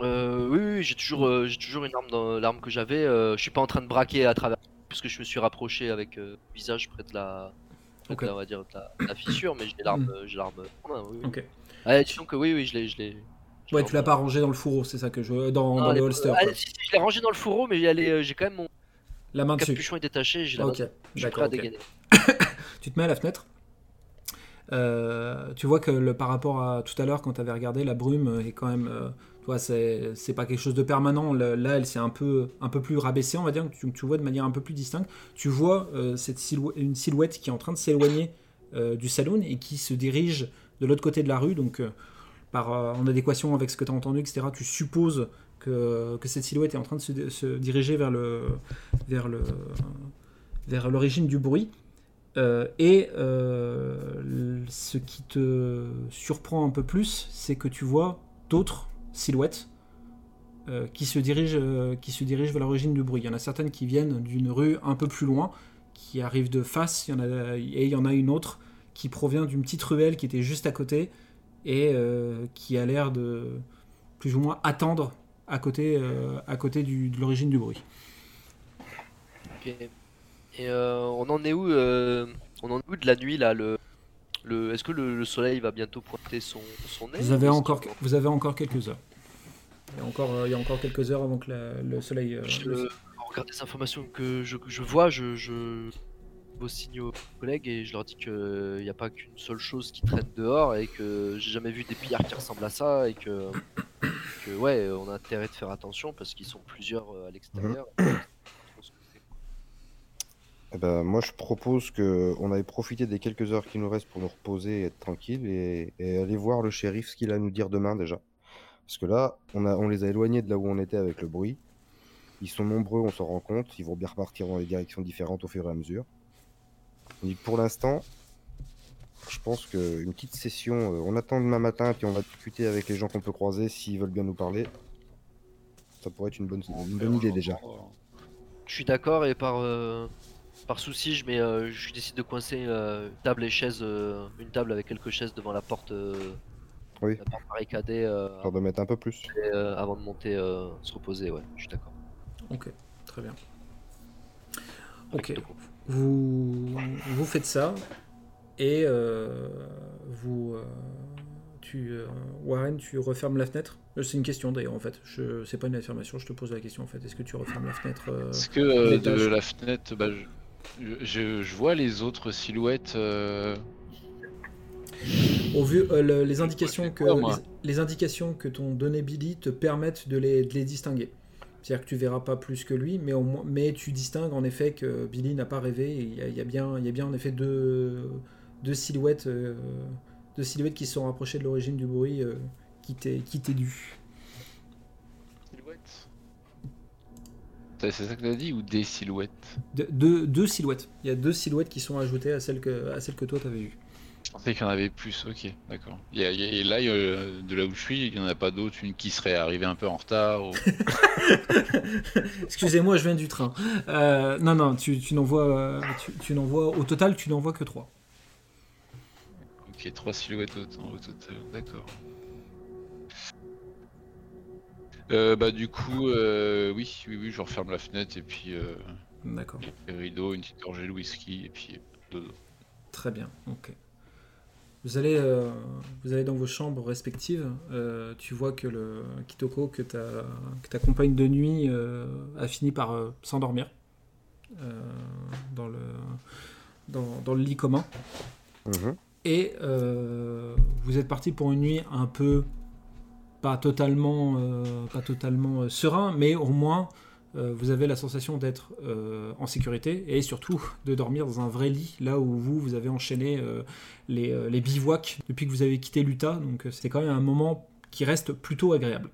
Euh, oui, oui, oui, j'ai toujours, euh, j'ai toujours une arme dans l'arme que j'avais. euh, je suis pas en train de braquer à travers, puisque je me suis rapproché avec euh, le visage près de la, près de Ok. la- on va dire, de la, de la fissure, mais j'ai l'arme, euh, j'ai l'arme. Oui, oui. Ok. Disons que oui, oui, je l'ai, je l'ai. je Ouais, l'ai tu l'as pas rangé dans le fourreau, c'est ça que je. Dans, Non, dans le holster. ah, si, si, je l'ai rangé dans le fourreau, mais est, euh, j'ai quand même mon La main dessus. capuchon est détaché, j'ai la main- je suis prêt à dégainer. [COUGHS] Tu te mets à la fenêtre. Euh, tu vois que le, par rapport à tout à l'heure, quand tu avais regardé, la brume est quand même. euh, c'est pas quelque chose de permanent. Là, elle s'est un peu, un peu plus rabaissée, on va dire. Tu, tu vois de manière un peu plus distincte. Tu vois euh, cette silhou- une silhouette qui est en train de s'éloigner euh, du saloon et qui se dirige de l'autre côté de la rue. Donc, euh, par, en adéquation avec ce que tu as entendu, etc., tu supposes que, que cette silhouette est en train de se, diriger vers le vers le vers l'origine du bruit. Et ce qui te surprend un peu plus, c'est que tu vois d'autres silhouettes euh, qui, se dirigent, euh, qui se dirigent vers l'origine du bruit. Il y en a certaines qui viennent d'une rue un peu plus loin, qui arrivent de face, et il y en a une autre qui provient d'une petite ruelle qui était juste à côté et euh, qui a l'air de plus ou moins attendre à côté, euh, à côté de l'origine du bruit. Ok. Et euh, on en est où On en est où de la nuit là le, le, Est-ce que le, le soleil va bientôt pointer son, son nez Vous avez encore, qu'il- vous avez encore quelques heures. Il y a encore, euh, il y a encore quelques heures avant que la- le soleil. euh, Je le- regarde les informations que je, que je vois, je, je vos signaux aux collègues et je leur dis que il n'y a pas qu'une seule chose qui traîne dehors et que j'ai jamais vu des pillards qui ressemblent à ça et que, [COUGHS] que ouais, on a intérêt de faire attention parce qu'ils sont plusieurs euh, à l'extérieur. Eh ben, moi, je propose que on aille profiter des quelques heures qui nous restent pour nous reposer et être tranquille et, et aller voir le shérif ce qu'il a à nous dire demain déjà. Parce que là, on, a, on les a éloignés de là où on était avec le bruit. Ils sont nombreux, on s'en rend compte. Ils vont bien repartir dans des directions différentes au fur et à mesure. Pour l'instant, je pense qu'une petite session, euh, on attend demain matin puis on va discuter avec les gens qu'on peut croiser s'ils veulent bien nous parler. Ça pourrait être une bonne, une bonne idée déjà. Je suis d'accord et par euh, par souci, je mets, euh, je décide de coincer euh, table et chaise, euh, une table avec quelques chaises devant la porte, euh, Oui. la porte barricadée euh, de mettre un peu plus. et, euh, avant de monter, euh, se reposer. Ouais, je suis d'accord. Ok, très bien. Ok. Vous, vous faites ça et euh, vous, euh, tu, euh, Warren, tu refermes la fenêtre? C'est une question d'ailleurs en fait. Je, c'est pas une affirmation. Je te pose la question en fait. Est-ce que tu refermes la fenêtre euh, Est-ce que euh, de la fenêtre, bah, je, je- je vois les autres silhouettes euh, Au vu, euh, le- les indications que les, les indications que t'ont donné Billy te permettent de les, de les distinguer. C'est-à-dire que tu verras pas plus que lui, mais au moins, mais tu distingues en effet que Billy n'a pas rêvé. et Il y, a- il y a bien, il y a bien en effet deux, deux silhouettes, euh, deux silhouettes qui se sont rapprochées de l'origine du bruit qui t'est qui t'est dû. Silhouettes C'est ça que t'as dit ou des silhouettes? De- deux, deux silhouettes. Il y a deux silhouettes qui sont ajoutées à celles que, à celles que toi t'avais vues. pensais qu'il y en avait plus, ok, d'accord. Et là, a- de là où je suis, il n'y en a pas d'autres, une qui serait arrivée un peu en retard. ou- [LAUGHS] Excusez-moi, je viens du train. Euh, non, non, tu, tu n'en vois, euh, tu, tu vois- au total, tu n'en vois que trois. Ok, trois silhouettes au, au total, d'accord. Euh, bah du coup, euh, oui, oui, oui, je referme la fenêtre et puis euh, D'accord. les rideaux, une petite gorgée de whisky et puis dodo. Très bien, ok. Vous allez, euh, vous allez dans vos chambres respectives. euh, tu vois que le Kitoko, que ta, que ta compagne de nuit euh, a fini par euh, s'endormir euh, dans, le, dans, dans le lit commun. Mhm. Et euh, vous êtes parti pour une nuit un peu pas totalement, euh, pas totalement euh, serein, mais au moins euh, vous avez la sensation d'être en sécurité et surtout de dormir dans un vrai lit, là où vous, vous avez enchaîné les, les bivouacs depuis que vous avez quitté l'Utah. Donc c'est quand même un moment qui reste plutôt agréable.